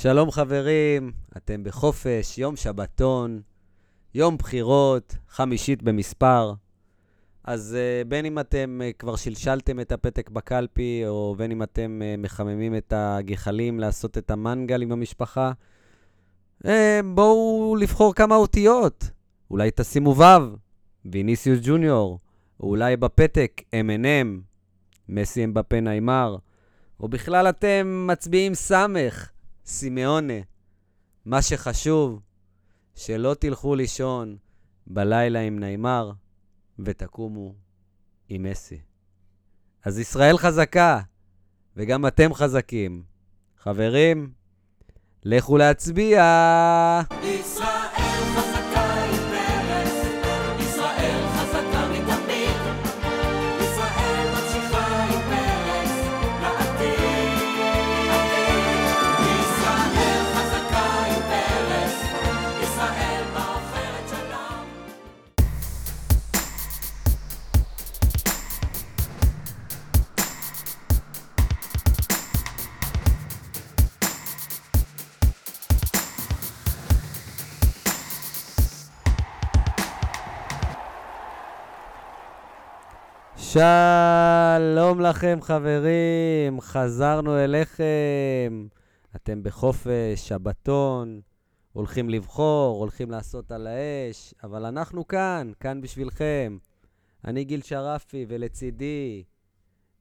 שלום חברים, אתם בחופש, יום שבתון, יום בחירות, חמישית במספר. אז uh, בין אם אתם uh, כבר שלשלתם את הפתק בקלפי, או בין אם אתם uh, מחממים את הגחלים לעשות את המנגל עם המשפחה, uh, בואו לבחור כמה אותיות. אולי תשימו ו', ויניסיוס ג'וניור, או אולי בפתק M&M, מסי אמבפה נעימר, או בכלל אתם מצביעים סמך, סימאונה. מה שחשוב, שלא תלכו לישון בלילה עם נעימר ותקומו עם מסי. אז ישראל חזקה, וגם אתם חזקים. חברים, לכו להצביע! ישראל שלום לכם חברים, חזרנו אליכם. אתם בחופש, שבתון, הולכים לבחור, הולכים לעשות על האש, אבל אנחנו כאן, כאן בשבילכם. אני גיל שרפי, ולצידי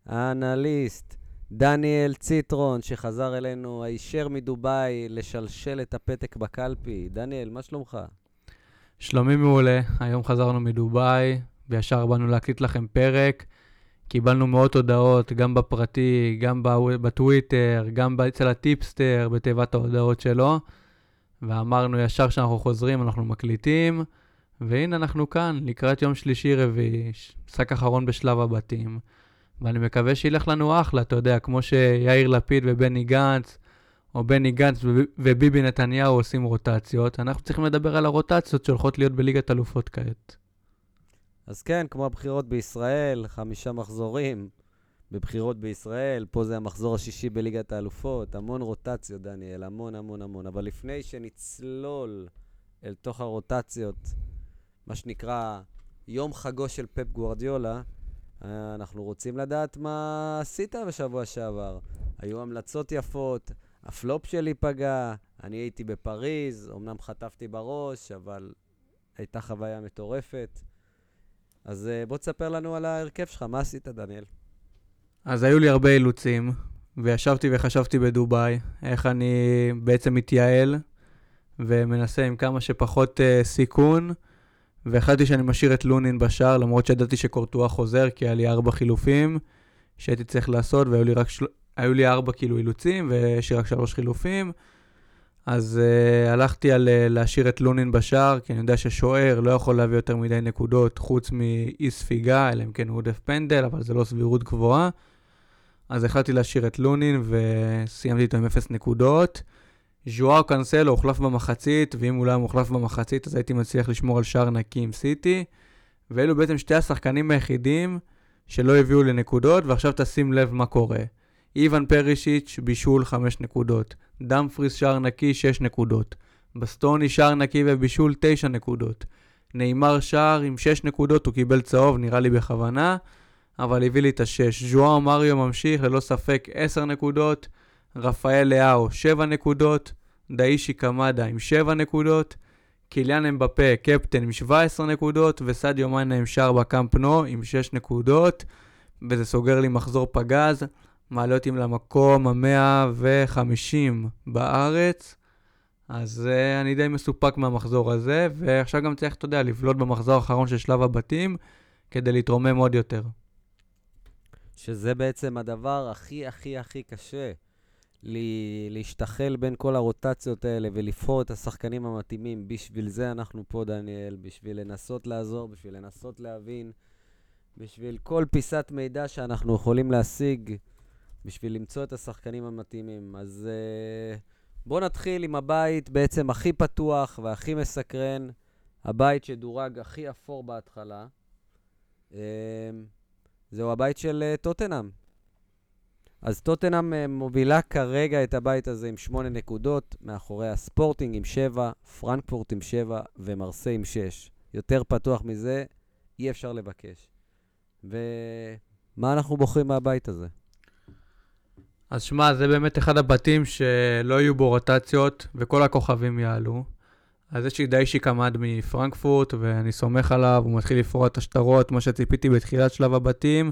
האנליסט דניאל ציטרון, שחזר אלינו הישר מדובאי לשלשל את הפתק בקלפי. דניאל, מה שלומך? שלומי מעולה, היום חזרנו מדובאי, וישר באנו להקליט לכם פרק. קיבלנו מאות הודעות, גם בפרטי, גם בטוויטר, גם אצל הטיפסטר, בתיבת ההודעות שלו. ואמרנו ישר כשאנחנו חוזרים, אנחנו מקליטים. והנה אנחנו כאן, לקראת יום שלישי-רביעי, משחק אחרון בשלב הבתים. ואני מקווה שילך לנו אחלה, אתה יודע, כמו שיאיר לפיד ובני גנץ, או בני גנץ וב- וביבי נתניהו עושים רוטציות, אנחנו צריכים לדבר על הרוטציות שהולכות להיות בליגת אלופות כעת. אז כן, כמו הבחירות בישראל, חמישה מחזורים בבחירות בישראל, פה זה המחזור השישי בליגת האלופות, המון רוטציות, דניאל, המון המון המון. אבל לפני שנצלול אל תוך הרוטציות, מה שנקרא יום חגו של פפ גוורדיולה, אה, אנחנו רוצים לדעת מה עשית בשבוע שעבר. היו המלצות יפות, הפלופ שלי פגע, אני הייתי בפריז, אמנם חטפתי בראש, אבל הייתה חוויה מטורפת. אז אה, בוא תספר לנו על ההרכב שלך, מה עשית, דניאל? אז היו לי הרבה אילוצים, וישבתי וחשבתי בדובאי, איך אני בעצם מתייעל, ומנסה עם כמה שפחות uh, סיכון, והחלטתי שאני משאיר את לונין בשער, למרות שידעתי שקורטואה חוזר, כי היה לי ארבע חילופים שהייתי צריך לעשות, והיו לי רק של... לי ארבע כאילו אילוצים, ויש לי רק שלוש חילופים. אז uh, הלכתי על uh, להשאיר את לונין בשער, כי אני יודע ששוער לא יכול להביא יותר מדי נקודות חוץ מאי ספיגה, אלא אם כן הוא עודף פנדל, אבל זה לא סבירות גבוהה. אז החלטתי להשאיר את לונין וסיימתי איתו עם 0 נקודות. ז'ואר קאנסלו הוחלף במחצית, ואם הוא לא היה מוחלף במחצית אז הייתי מצליח לשמור על שער נקי עם סיטי. ואלו בעצם שתי השחקנים היחידים שלא הביאו לנקודות, ועכשיו תשים לב מה קורה. איוון פרישיץ' בישול 5 נקודות, דמפריס שער נקי 6 נקודות, בסטוני שער נקי ובישול 9 נקודות, נאמר שער עם 6 נקודות, הוא קיבל צהוב, נראה לי בכוונה, אבל הביא לי את השש. ז'ואר מריו ממשיך, ללא ספק 10 נקודות, רפאל לאהו 7 נקודות, דאישי קמדה עם 7 נקודות, קיליאן אמבפה קפטן עם 17 נקודות, וסדיו מיינה עם שער בקאמפ נו עם 6 נקודות, וזה סוגר לי מחזור פגז. מעלה אותי למקום ה-150 בארץ, אז uh, אני די מסופק מהמחזור הזה, ועכשיו גם צריך, אתה יודע, לבלוט במחזור האחרון של שלב הבתים, כדי להתרומם עוד יותר. שזה בעצם הדבר הכי הכי הכי קשה, לי, להשתחל בין כל הרוטציות האלה ולבחור את השחקנים המתאימים. בשביל זה אנחנו פה, דניאל, בשביל לנסות לעזור, בשביל לנסות להבין, בשביל כל פיסת מידע שאנחנו יכולים להשיג, בשביל למצוא את השחקנים המתאימים. אז uh, בואו נתחיל עם הבית בעצם הכי פתוח והכי מסקרן, הבית שדורג הכי אפור בהתחלה. Uh, זהו הבית של uh, טוטנאם. אז טוטנאם אה, מובילה כרגע את הבית הזה עם שמונה נקודות, מאחורי הספורטינג עם שבע, פרנקפורט עם שבע ומרסיי עם שש. יותר פתוח מזה, אי אפשר לבקש. ומה אנחנו בוחרים מהבית הזה? אז שמע, זה באמת אחד הבתים שלא יהיו בו רוטציות וכל הכוכבים יעלו. אז יש לי דיישי קמד מפרנקפורט, ואני סומך עליו, הוא מתחיל לפרוע את השטרות, כמו שציפיתי בתחילת שלב הבתים.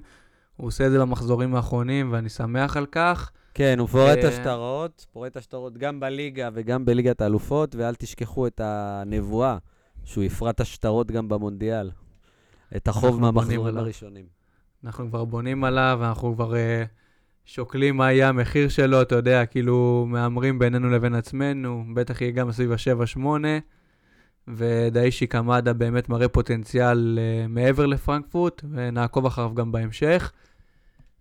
הוא עושה את זה במחזורים האחרונים, ואני שמח על כך. כן, הוא פורט אה, השטרות, פורט השטרות גם בליגה וגם בליגת האלופות, ואל תשכחו את הנבואה, שהוא יפרט השטרות גם במונדיאל. את החוב מהמחזורים. הראשונים. אנחנו אנחנו כבר בונים עליו, אנחנו כבר uh, שוקלים מה יהיה המחיר שלו, אתה יודע, כאילו מהמרים בינינו לבין עצמנו, בטח יהיה גם סביב ה-7-8, ודאישי קמדה באמת מראה פוטנציאל uh, מעבר לפרנקפורט, ונעקוב אחריו גם בהמשך.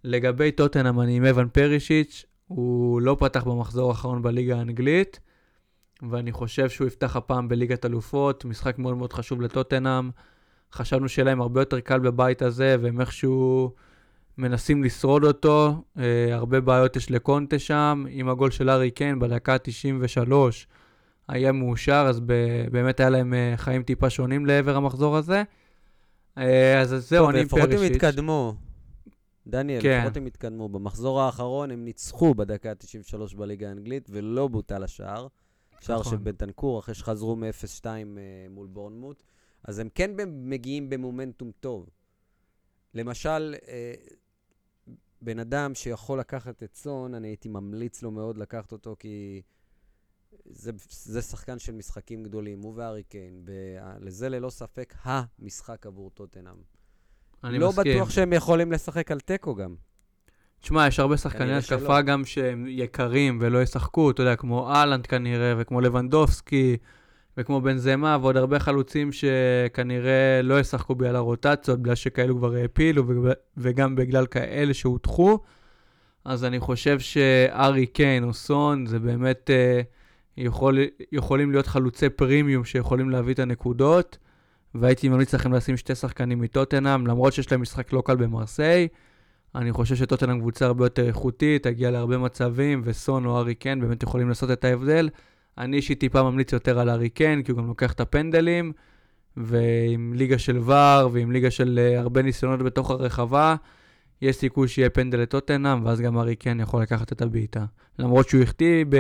לגבי טוטנאם, אני עם אבן פרישיץ', הוא לא פתח במחזור האחרון בליגה האנגלית, ואני חושב שהוא יפתח הפעם בליגת אלופות, משחק מאוד מאוד חשוב לטוטנאם. חשבנו שיהיה להם הרבה יותר קל בבית הזה, והם איכשהו מנסים לשרוד אותו. אה, הרבה בעיות יש לקונטה שם. עם הגול של ארי קיין בדקה ה-93 היה מאושר, אז ב- באמת היה להם אה, חיים טיפה שונים לעבר המחזור הזה. אה, אז זהו, אני עם לפחות הם פרישיץ'. התקדמו. דניאל, כן. לפחות הם התקדמו. במחזור האחרון הם ניצחו בדקה ה-93 בליגה האנגלית, ולא בוטל השער. שער נכון. של בנטנקור, אחרי שחזרו מ-0-2 אה, מול בורנמוט. אז הם כן מגיעים במומנטום טוב. למשל, אה, בן אדם שיכול לקחת את סון, אני הייתי ממליץ לו מאוד לקחת אותו, כי זה, זה שחקן של משחקים גדולים, הוא והארי קיין, ולזה ללא ספק המשחק עבור טוטנאם. אני לא מסכים. בטוח שהם יכולים לשחק על תיקו גם. תשמע, יש הרבה שחקני התקפה שלא. גם שהם יקרים ולא ישחקו, אתה יודע, כמו אהלנד כנראה, וכמו לבנדובסקי, וכמו בן זמה, ועוד הרבה חלוצים שכנראה לא ישחקו בגלל הרוטציות, בגלל שכאלו כבר העפילו, וגם בגלל כאלה שהודחו. אז אני חושב שארי קיין או סון זה באמת אה, יכול, יכולים להיות חלוצי פרימיום שיכולים להביא את הנקודות, והייתי ממליץ לכם לשים שתי שחקנים מטוטנאם, למרות שיש להם משחק לא קל במרסיי. אני חושב שטוטנאם קבוצה הרבה יותר איכותית, תגיע להרבה מצבים, וסון או ארי קיין באמת יכולים לעשות את ההבדל. אני אישית טיפה ממליץ יותר על ארי קיין, כי הוא גם לוקח את הפנדלים, ועם ליגה של ור, ועם ליגה של uh, הרבה ניסיונות בתוך הרחבה, יש סיכוי שיהיה פנדל לטוטנאם, ואז גם ארי קיין יכול לקחת את הבעיטה. למרות שהוא החטיא, ב...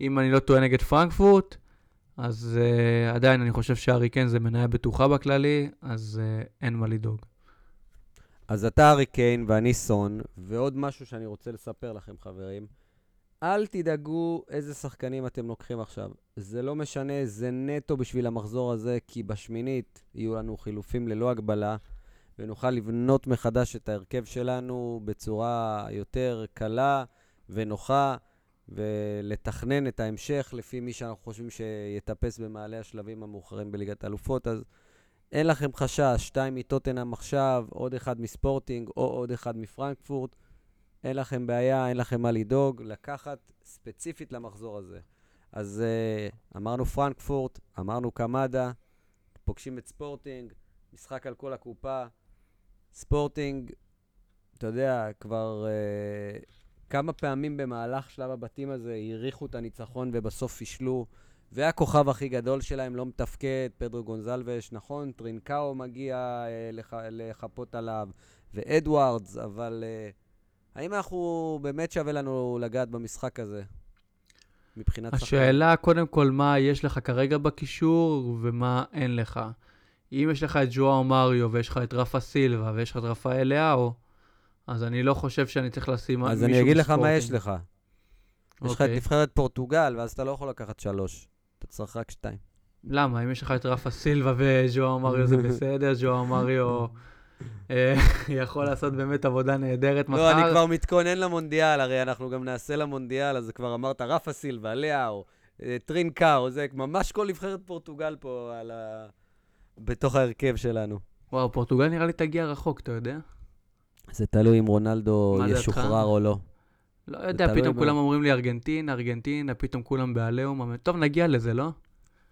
אם אני לא טועה, נגד פרנקפורט, אז uh, עדיין אני חושב שארי קיין זה מניה בטוחה בכללי, אז uh, אין מה לדאוג. אז אתה ארי קיין ואני סון, ועוד משהו שאני רוצה לספר לכם, חברים. אל תדאגו איזה שחקנים אתם לוקחים עכשיו. זה לא משנה, זה נטו בשביל המחזור הזה, כי בשמינית יהיו לנו חילופים ללא הגבלה, ונוכל לבנות מחדש את ההרכב שלנו בצורה יותר קלה ונוחה, ולתכנן את ההמשך לפי מי שאנחנו חושבים שיטפס במעלה השלבים המאוחרים בליגת האלופות. אז אין לכם חשש, שתיים מטוטנאם עכשיו, עוד אחד מספורטינג או עוד אחד מפרנקפורט. אין לכם בעיה, אין לכם מה לדאוג, לקחת ספציפית למחזור הזה. אז uh, אמרנו פרנקפורט, אמרנו קמדה, פוגשים את ספורטינג, משחק על כל הקופה. ספורטינג, אתה יודע, כבר uh, כמה פעמים במהלך שלב הבתים הזה העריכו את הניצחון ובסוף פישלו. והכוכב הכי גדול שלהם לא מתפקד, פדרו גונזלבש, נכון, טרינקאו מגיע אה, לח, לחפות עליו, ואדוארדס, אבל אה, האם אנחנו, באמת שווה לנו לגעת במשחק הזה? מבחינת שחקן? השאלה, קודם כל, מה יש לך כרגע בקישור ומה אין לך. אם יש לך את ג'ואר מריו ויש לך את רפה סילבה ויש לך את רפאל לאהו, אז אני לא חושב שאני צריך לשים אז מישהו אני אגיד לך מה בספורטינג. יש לך. יש לך את אוקיי. נבחרת פורטוגל, ואז אתה לא יכול לקחת שלוש. אתה צריך רק שתיים. למה? אם יש לך את רפה סילבה וג'ואר מריו זה בסדר, ג'ואר מריו יכול לעשות באמת עבודה נהדרת מחר. לא, אני כבר מתכונן למונדיאל, הרי אנחנו גם נעשה למונדיאל, אז כבר אמרת רפה סילבה, לאו, אה, טרינקאו, זה ממש כל נבחרת פורטוגל פה על ה... בתוך ההרכב שלנו. וואו, פורטוגל נראה לי תגיע רחוק, אתה יודע? זה תלוי אם רונלדו? ישוחרר או לא. לא יודע, פתאום כולם אומרים לי ארגנטינה, ארגנטינה, פתאום כולם בעליהום. טוב, נגיע לזה, לא?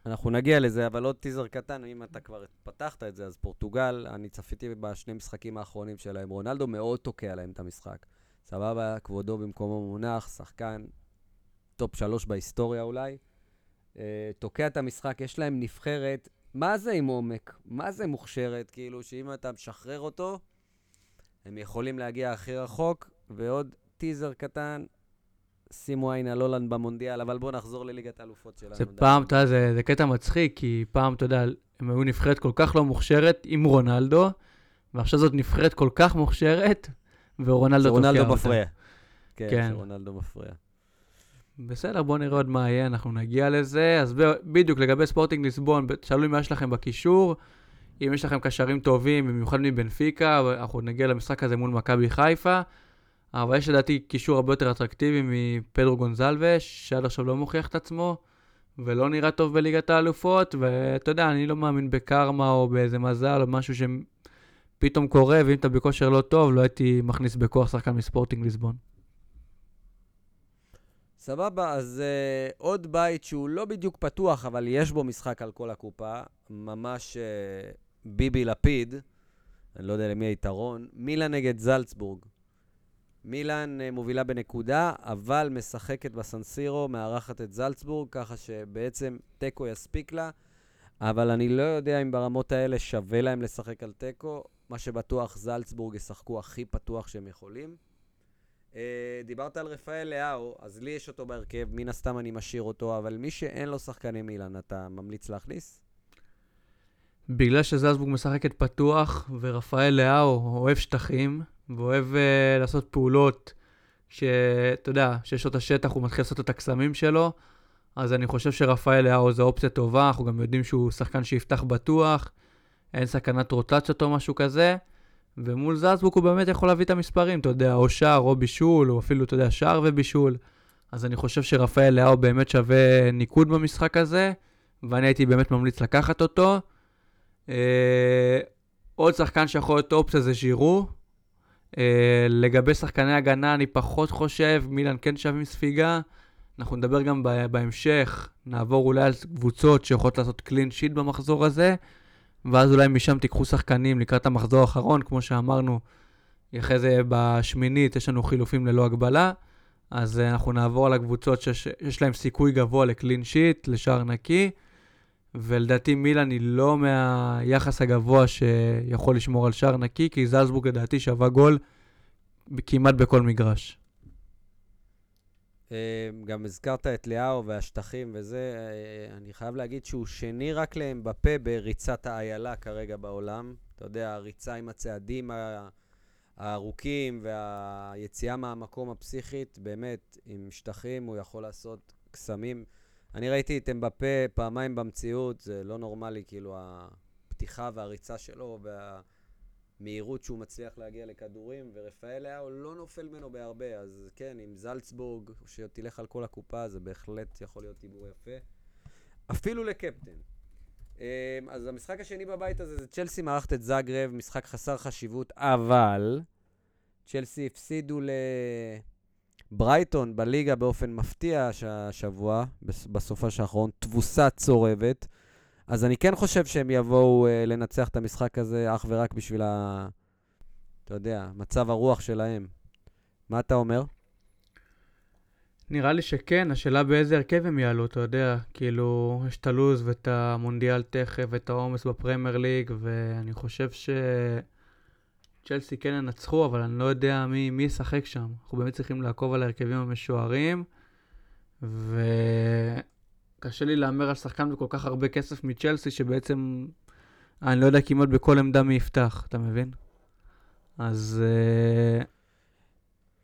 אנחנו נגיע לזה, אבל עוד טיזר קטן, אם אתה כבר פתחת את זה, אז פורטוגל, אני צפיתי בשני משחקים האחרונים שלהם, רונלדו מאוד תוקע להם את המשחק. סבבה, כבודו במקומו מונח, שחקן טופ שלוש בהיסטוריה אולי. אה, תוקע את המשחק, יש להם נבחרת, מה זה עם עומק? מה זה מוכשרת? כאילו, שאם אתה משחרר אותו, הם יכולים להגיע הכי רחוק, ועוד טיזר קטן, שימו עין על הולנד במונדיאל, אבל בואו נחזור לליגת האלופות שלנו. זה. פעם, אתה יודע, זה, זה קטע מצחיק, כי פעם, אתה יודע, הם היו נבחרת כל כך לא מוכשרת עם רונלדו, ועכשיו זאת נבחרת כל כך מוכשרת, ורונלדו תוקע שרונלדו אותה. מפריע. כן, כן. שרונלדו מפריע. בסדר, בואו נראה עוד מה יהיה, אנחנו נגיע לזה. אז ב- בדיוק, לגבי ספורטינג ליסבון, שאלו מה יש לכם בקישור. אם יש לכם קשרים טובים, במיוחד מבנפיקה, אנחנו נגיע למשחק הזה מול מכבי חיפה. אבל יש לדעתי קישור הרבה יותר אטרקטיבי מפדרו גונזלבש, שעד עכשיו לא מוכיח את עצמו, ולא נראה טוב בליגת האלופות, ואתה יודע, אני לא מאמין בקרמה או באיזה מזל או משהו שפתאום קורה, ואם אתה בכושר לא טוב, לא הייתי מכניס בכוח שחקן מספורטינג ליסבון. סבבה, אז uh, עוד בית שהוא לא בדיוק פתוח, אבל יש בו משחק על כל הקופה, ממש uh, ביבי לפיד, אני לא יודע למי היתרון, מילאן נגד זלצבורג. מילאן uh, מובילה בנקודה, אבל משחקת בסנסירו, מארחת את זלצבורג, ככה שבעצם תיקו יספיק לה, אבל אני לא יודע אם ברמות האלה שווה להם לשחק על תיקו. מה שבטוח, זלצבורג ישחקו הכי פתוח שהם יכולים. Uh, דיברת על רפאל לאהו, אז לי יש אותו בהרכב, מן הסתם אני משאיר אותו, אבל מי שאין לו שחקני מילאן, אתה ממליץ להכניס? בגלל שזלזבורג משחקת פתוח, ורפאל לאהו אוהב שטחים, ואוהב uh, לעשות פעולות שאתה יודע, שיש לו את השטח, הוא מתחיל לעשות את הקסמים שלו, אז אני חושב שרפאל לאהו זו אופציה טובה, אנחנו גם יודעים שהוא שחקן שיפתח בטוח, אין סכנת רוטציות או משהו כזה, ומול זלזבורג הוא באמת יכול להביא את המספרים, אתה יודע, או שער או בישול, או אפילו, אתה יודע, שער ובישול. אז אני חושב שרפאל לאהו באמת שווה ניקוד במשחק הזה, ואני הייתי באמת ממליץ לקחת אותו. אה, עוד שחקן שיכול להיות אופציה זה ז'ירו. אה, לגבי שחקני הגנה אני פחות חושב, מילאן כן שווים ספיגה. אנחנו נדבר גם בהמשך, נעבור אולי על קבוצות שיכולות לעשות קלין שיט במחזור הזה, ואז אולי משם תיקחו שחקנים לקראת המחזור האחרון, כמו שאמרנו, אחרי זה בשמינית יש לנו חילופים ללא הגבלה, אז אה, אנחנו נעבור על הקבוצות שיש להם סיכוי גבוה לקלין שיט, לשער נקי. ולדעתי מילאן היא לא מהיחס הגבוה שיכול לשמור על שער נקי, כי זלזבורג לדעתי שווה גול כמעט בכל מגרש. אה, גם הזכרת את לאהו והשטחים וזה, אה, אני חייב להגיד שהוא שני רק לאמבפה בריצת האיילה כרגע בעולם. אתה יודע, הריצה עם הצעדים הארוכים והיציאה מהמקום הפסיכית, באמת, עם שטחים הוא יכול לעשות קסמים. אני ראיתי את אמבפה פעמיים במציאות, זה לא נורמלי, כאילו, הפתיחה והריצה שלו והמהירות שהוא מצליח להגיע לכדורים, ורפאל לאהו לא נופל ממנו בהרבה, אז כן, עם זלצבורג, שתלך על כל הקופה, זה בהחלט יכול להיות הימור יפה. אפילו לקפטן. אמ, אז המשחק השני בבית הזה זה צ'לסי מארחת את זאגרב, משחק חסר חשיבות, אבל צ'לסי הפסידו לברייטון בליגה באופן מפתיע הש- השבוע, בס- בסופש האחרון, תבוסה צורבת. אז אני כן חושב שהם יבואו uh, לנצח את המשחק הזה אך ורק בשביל ה... אתה יודע, מצב הרוח שלהם. מה אתה אומר? נראה לי שכן, השאלה באיזה הרכב הם יעלו, אתה יודע, כאילו, יש את הלוז ואת המונדיאל תכף ואת העומס בפרמייר ליג, ואני חושב שצ'לסי כן ינצחו, אבל אני לא יודע מי, ישחק שם. אנחנו באמת צריכים לעקוב על ההרכבים המשוערים, וקשה לי להמר על שחקן בכל כך הרבה כסף מצ'לסי, שבעצם אני לא יודע כמעט בכל עמדה מי יפתח, אתה מבין? אז... Uh...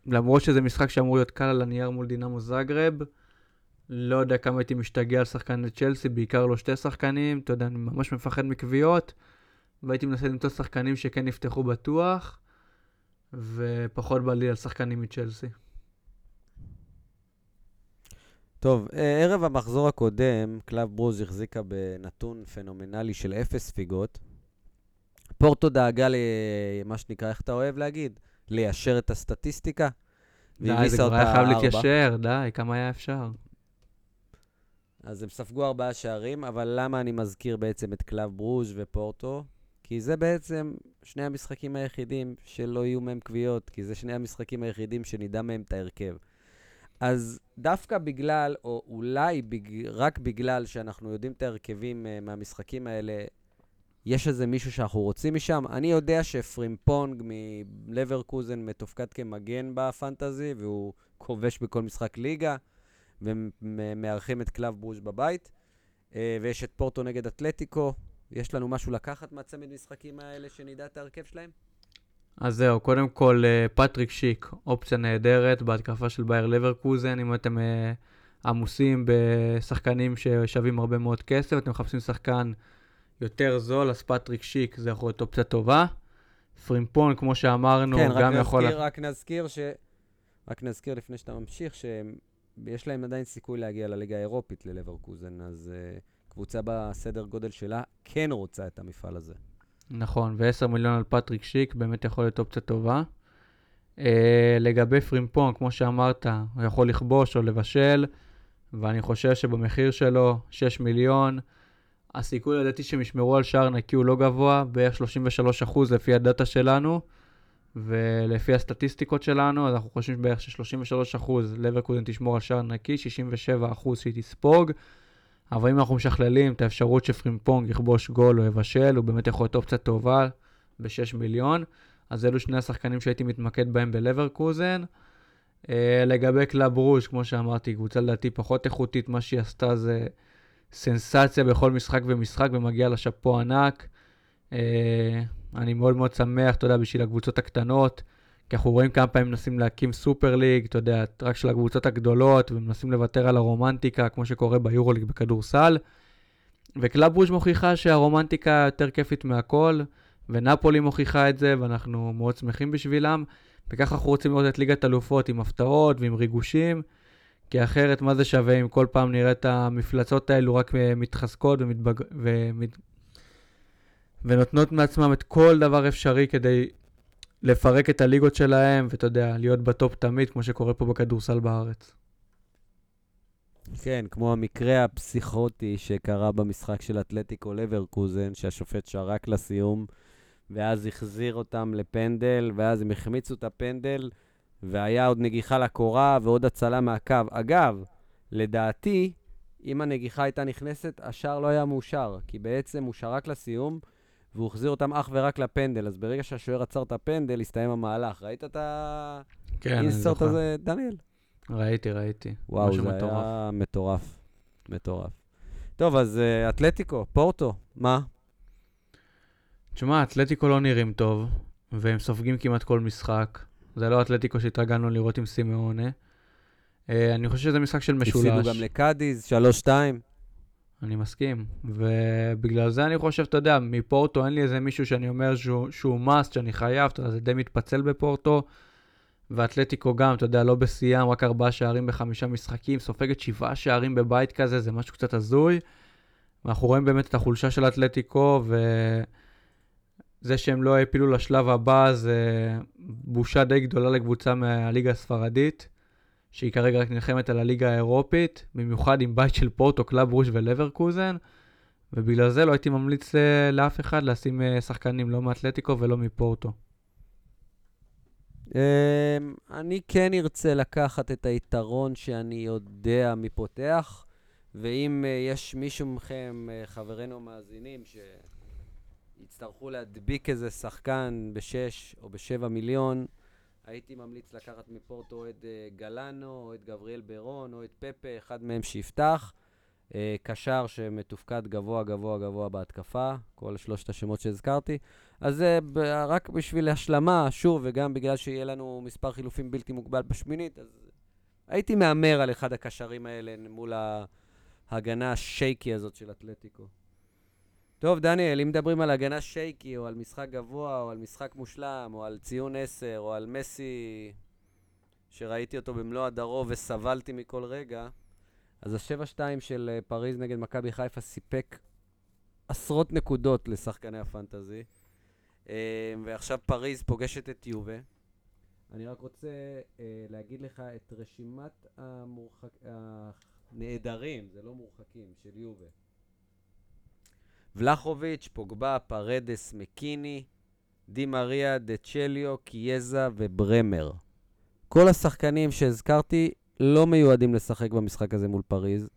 למרות שזה משחק שאמור להיות קל על הנייר מול דינמו זאגרב, לא יודע כמה הייתי משתגע על שחקני צ'לסי, בעיקר לא שתי שחקנים, אתה יודע, אני ממש מפחד מקביעות, והייתי מנסה למצוא שחקנים שכן יפתחו בטוח, ופחות בא לי על שחקנים מצ'לסי. טוב, אה, ערב המחזור הקודם, קלאב ברוז' החזיקה בנתון פנומנלי של אפס ספיגות. פורטו דאגה למה שנקרא, איך אתה אוהב להגיד? ליישר את הסטטיסטיקה. די, זה כבר היה חייב. להתיישר, די, כמה היה אפשר. אז הם ספגו ארבעה שערים, אבל למה אני מזכיר בעצם את קלאב ברוז' ופורטו? כי זה בעצם שני המשחקים היחידים שלא יהיו מהם קביעות, כי זה שני המשחקים היחידים שנדע מהם את ההרכב. אז דווקא בגלל, או אולי בג... רק בגלל שאנחנו יודעים את ההרכבים uh, מהמשחקים האלה, יש איזה מישהו שאנחנו רוצים משם. אני יודע שפרימפונג מלברקוזן מתופקד כמגן בפנטזי, והוא כובש בכל משחק ליגה, ומארחים את קלאב ברוז' בבית. Uh, ויש את פורטו נגד אתלטיקו. יש לנו משהו לקחת מהצמד משחקים האלה, שנדע את ההרכב שלהם? אז זהו, קודם כל, אה, פטריק שיק, אופציה נהדרת בהתקפה של בייר לברקוזן, אם אתם אה, עמוסים בשחקנים ששווים הרבה מאוד כסף, אתם מחפשים שחקן יותר זול, אז פטריק שיק זה יכול להיות אופציה טובה. פרימפון, כמו שאמרנו, כן, גם רק יכול... נזכיר, רק נזכיר ש... רק נזכיר לפני שאתה ממשיך, שיש להם עדיין סיכוי להגיע לליגה האירופית ללברקוזן, אז uh, קבוצה בסדר גודל שלה כן רוצה את המפעל הזה. נכון, ו-10 מיליון על פטריק שיק, באמת יכול להיות אופציה טובה. Uh, לגבי פרימפון, כמו שאמרת, הוא יכול לכבוש או לבשל, ואני חושב שבמחיר שלו, 6 מיליון, הסיכוי לדעתי שהם ישמרו על שער נקי הוא לא גבוה, בערך 33% לפי הדאטה שלנו, ולפי הסטטיסטיקות שלנו, אנחנו חושבים שבערך ש-33% לברקוזן תשמור על שער נקי, 67% שהיא תספוג. אבל אם אנחנו משכללים את האפשרות שפרימפונג יכבוש גול או יבשל, הוא באמת יכול להיות אופציה טובה ב-6 מיליון. אז אלו שני השחקנים שהייתי מתמקד בהם בלברקוזן. Uh, לגבי קלאב ברוז', כמו שאמרתי, קבוצה לדעתי פחות איכותית, מה שהיא עשתה זה סנסציה בכל משחק ומשחק ומגיע לשאפו ענק. Uh, אני מאוד מאוד שמח, אתה יודע, בשביל הקבוצות הקטנות, כי אנחנו רואים כמה פעמים מנסים להקים super league, אתה יודע, רק של הקבוצות הגדולות, ומנסים לוותר על הרומנטיקה, כמו שקורה ביורוליג בכדורסל. וקלאב ברוז' מוכיחה שהרומנטיקה יותר כיפית מהכל, ונפולי מוכיחה את זה, ואנחנו מאוד שמחים בשבילם. וככה אנחנו רוצים לראות את ליגת אלופות עם הפתעות ועם ריגושים, כי אחרת מה זה שווה אם כל פעם נראה את המפלצות האלו רק מתחזקות ומתבג... ומת... ונותנות מעצמם את כל דבר אפשרי כדי לפרק את הליגות שלהם, ואתה יודע, להיות בטופ תמיד, כמו שקורה פה בכדורסל בארץ. כן, כמו המקרה הפסיכוטי שקרה במשחק של אתלטיקו לברקוזן, שהשופט שרק לסיום, ואז החזיר אותם לפנדל, ואז הם החמיצו את הפנדל, והיה עוד נגיחה לקורה ועוד הצלה מהקו. אגב, לדעתי, אם הנגיחה הייתה נכנסת, השער לא היה מאושר, כי בעצם הוא שרק לסיום, והוא החזיר אותם אך ורק לפנדל, אז ברגע שהשוער עצר את הפנדל, הסתיים המהלך. ראית את כן, האינסרט זוכר. הזה, דניאל? ראיתי, ראיתי. וואו, זה מטורף. היה מטורף. מטורף. טוב, אז uh, אתלטיקו, פורטו, מה? תשמע, אתלטיקו לא נראים טוב, והם סופגים כמעט כל משחק. זה לא אתלטיקו שהתרגלנו לראות עם סימאונה. Uh, אני חושב שזה משחק של משולש. הפסידו גם לקאדיז, 3-2. אני מסכים. ובגלל זה אני חושב, אתה יודע, מפורטו אין לי איזה מישהו שאני אומר שהוא, שהוא must, שאני חייב, אתה יודע, זה די מתפצל בפורטו. ואתלטיקו גם, אתה יודע, לא בשיאם, רק ארבעה שערים בחמישה משחקים, סופגת שבעה שערים בבית כזה, זה משהו קצת הזוי. ואנחנו רואים באמת את החולשה של אתלטיקו, וזה שהם לא העפילו לשלב הבא, זה בושה די גדולה לקבוצה מהליגה הספרדית, שהיא כרגע רק נלחמת על הליגה האירופית, במיוחד עם בית של פורטו, קלאב ברוז' ולברקוזן, ובגלל זה לא הייתי ממליץ אה, לאף אחד לשים אה, שחקנים, לא מאתלטיקו ולא מפורטו. Um, אני כן ארצה לקחת את היתרון שאני יודע מי פותח, ואם uh, יש מישהו מכם, חברינו המאזינים, שיצטרכו להדביק איזה שחקן בשש או בשבע מיליון, הייתי ממליץ לקחת מפורטו או את uh, גלנו, או את גבריאל ברון, או את פפה, אחד מהם שיפתח. Uh, קשר שמתופקד גבוה, גבוה, גבוה בהתקפה, כל שלושת השמות שהזכרתי. אז זה ב- רק בשביל השלמה, שוב, וגם בגלל שיהיה לנו מספר חילופים בלתי מוגבל בשמינית, אז הייתי מהמר על אחד הקשרים האלה מול ההגנה השייקי הזאת של אתלטיקו. טוב, דניאל, אם מדברים על הגנה שייקי, או על משחק גבוה, או על משחק מושלם, או על ציון 10, או על מסי, שראיתי אותו במלוא הדרו וסבלתי מכל רגע, אז ה-7-2 של אה, פריז נגד מכבי חיפה סיפק עשרות נקודות לשחקני הפנטזי. אה, ועכשיו פריז פוגשת את יובה. אני רק רוצה אה, להגיד לך את רשימת המורחק... הנעדרים, זה לא מורחקים, של יובה. ולחוביץ', פוגבה, פרדס, מקיני, די מריה, דה צ'ליו, קיאזה וברמר. כל השחקנים שהזכרתי לא מיועדים לשחק במשחק הזה מול פריז,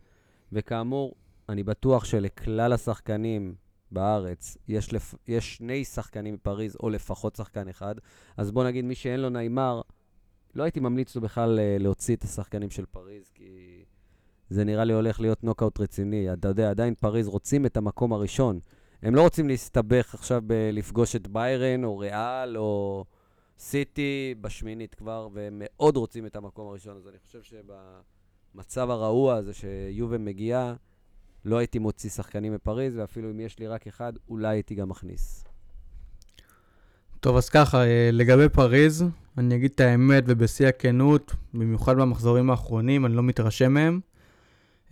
וכאמור, אני בטוח שלכלל השחקנים בארץ יש, לפ... יש שני שחקנים מפריז, או לפחות שחקן אחד, אז בוא נגיד, מי שאין לו נעימר, לא הייתי ממליץ לו בכלל אה, להוציא את השחקנים של פריז, כי זה נראה לי הולך להיות נוקאוט רציני. אתה יודע, עדיין פריז רוצים את המקום הראשון. הם לא רוצים להסתבך עכשיו בלפגוש את ביירן, או ריאל, או סיטי בשמינית כבר, והם מאוד רוצים את המקום הראשון. אז אני חושב שבמצב הרעוע הזה שיובל מגיעה, לא הייתי מוציא שחקנים מפריז, ואפילו אם יש לי רק אחד, אולי הייתי גם מכניס. טוב, אז ככה, אה, לגבי פריז, אני אגיד את האמת ובשיא הכנות, במיוחד במחזורים האחרונים, אני לא מתרשם מהם.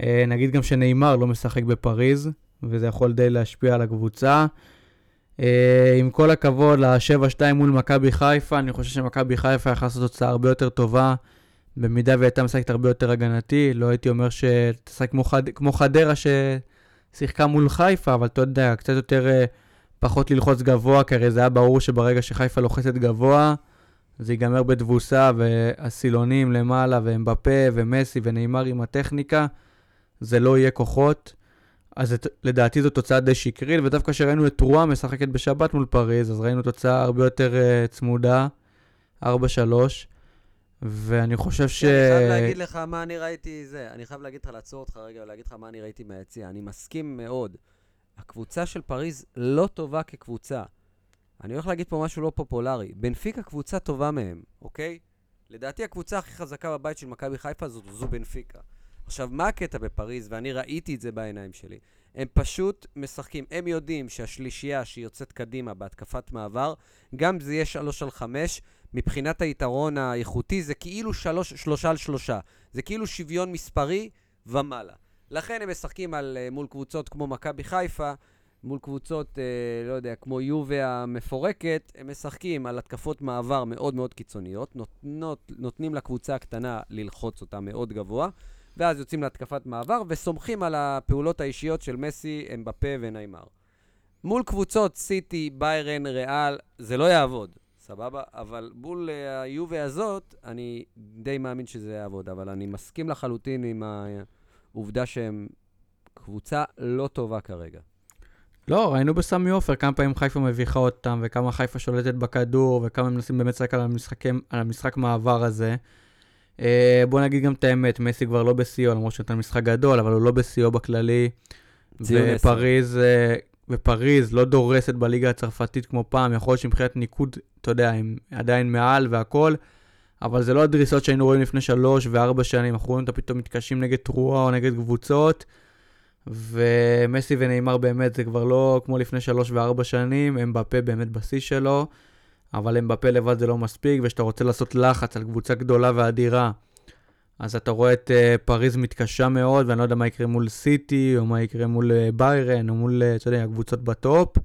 אה, נגיד גם שנאמר לא משחק בפריז, וזה יכול די להשפיע על הקבוצה. אה, עם כל הכבוד ל-7-2 מול מכבי חיפה, אני חושב שמכבי חיפה יכולה לעשות תוצאה הרבה יותר טובה, במידה והייתה משחקת הרבה יותר הגנתי. לא הייתי אומר שתשחק כמו, חד... כמו חדרה ששיחקה מול חיפה, אבל אתה יודע, קצת יותר אה, פחות ללחוץ גבוה, כי הרי זה היה ברור שברגע שחיפה לוחצת גבוה, זה ייגמר בתבוסה, והסילונים למעלה, ואמבפה, ומסי, ונאמר עם הטכניקה, זה לא יהיה כוחות. אז את, לדעתי זו תוצאה די שקרית, ודווקא כשראינו את טרואה משחקת בשבת מול פריז, אז ראינו תוצאה הרבה יותר uh, צמודה, 4-3, ואני חושב ש... אני חייב להגיד לך מה אני ראיתי, זה, אני חייב להגיד לך, לעצור אותך רגע ולהגיד לך מה אני ראיתי מהיציע. אני מסכים מאוד. הקבוצה של פריז לא טובה כקבוצה. אני הולך להגיד פה משהו לא פופולרי. בנפיקה קבוצה טובה מהם, אוקיי? לדעתי הקבוצה הכי חזקה בבית של מכבי חיפה זו, זו בנפיקה. עכשיו, מה הקטע בפריז, ואני ראיתי את זה בעיניים שלי? הם פשוט משחקים, הם יודעים שהשלישייה שיוצאת קדימה בהתקפת מעבר, גם זה יהיה שלוש על חמש, מבחינת היתרון האיכותי זה כאילו שלוש, שלושה על שלושה. זה כאילו שוויון מספרי ומעלה. לכן הם משחקים על, אה, מול קבוצות כמו מכבי חיפה, מול קבוצות, אה, לא יודע, כמו יובה המפורקת, הם משחקים על התקפות מעבר מאוד מאוד קיצוניות, נותנות, נותנים לקבוצה הקטנה ללחוץ אותה מאוד גבוה, ואז יוצאים להתקפת מעבר, וסומכים על הפעולות האישיות של מסי, אמבפה וניימר. מול קבוצות סיטי, ביירן, ריאל, זה לא יעבוד, סבבה? אבל מול uh, היובה הזאת, אני די מאמין שזה יעבוד, אבל אני מסכים לחלוטין עם העובדה שהם קבוצה לא טובה כרגע. לא, ראינו בסמי עופר כמה פעמים חיפה מביכה אותם, וכמה חיפה שולטת בכדור, וכמה הם מנסים באמת לשחק על, על המשחק מעבר הזה. Uh, בוא נגיד גם את האמת, מסי כבר לא בשיאו, למרות שנתן משחק גדול, אבל הוא לא בשיאו בכללי. ופריז, uh, ופריז לא דורסת בליגה הצרפתית כמו פעם, יכול להיות שמבחינת ניקוד, אתה יודע, הם עדיין מעל והכל, אבל זה לא הדריסות שהיינו רואים לפני שלוש וארבע שנים, אנחנו רואים אותם פתאום מתקשים נגד תרועה או נגד קבוצות, ומסי ונאמר באמת זה כבר לא כמו לפני שלוש וארבע שנים, הם בפה באמת בשיא שלו. אבל אמבפה לבד זה לא מספיק, וכשאתה רוצה לעשות לחץ על קבוצה גדולה ואדירה, אז אתה רואה את uh, פריז מתקשה מאוד, ואני לא יודע מה יקרה מול סיטי, או מה יקרה מול uh, ביירן, או מול, uh, אתה יודע, הקבוצות בטופ.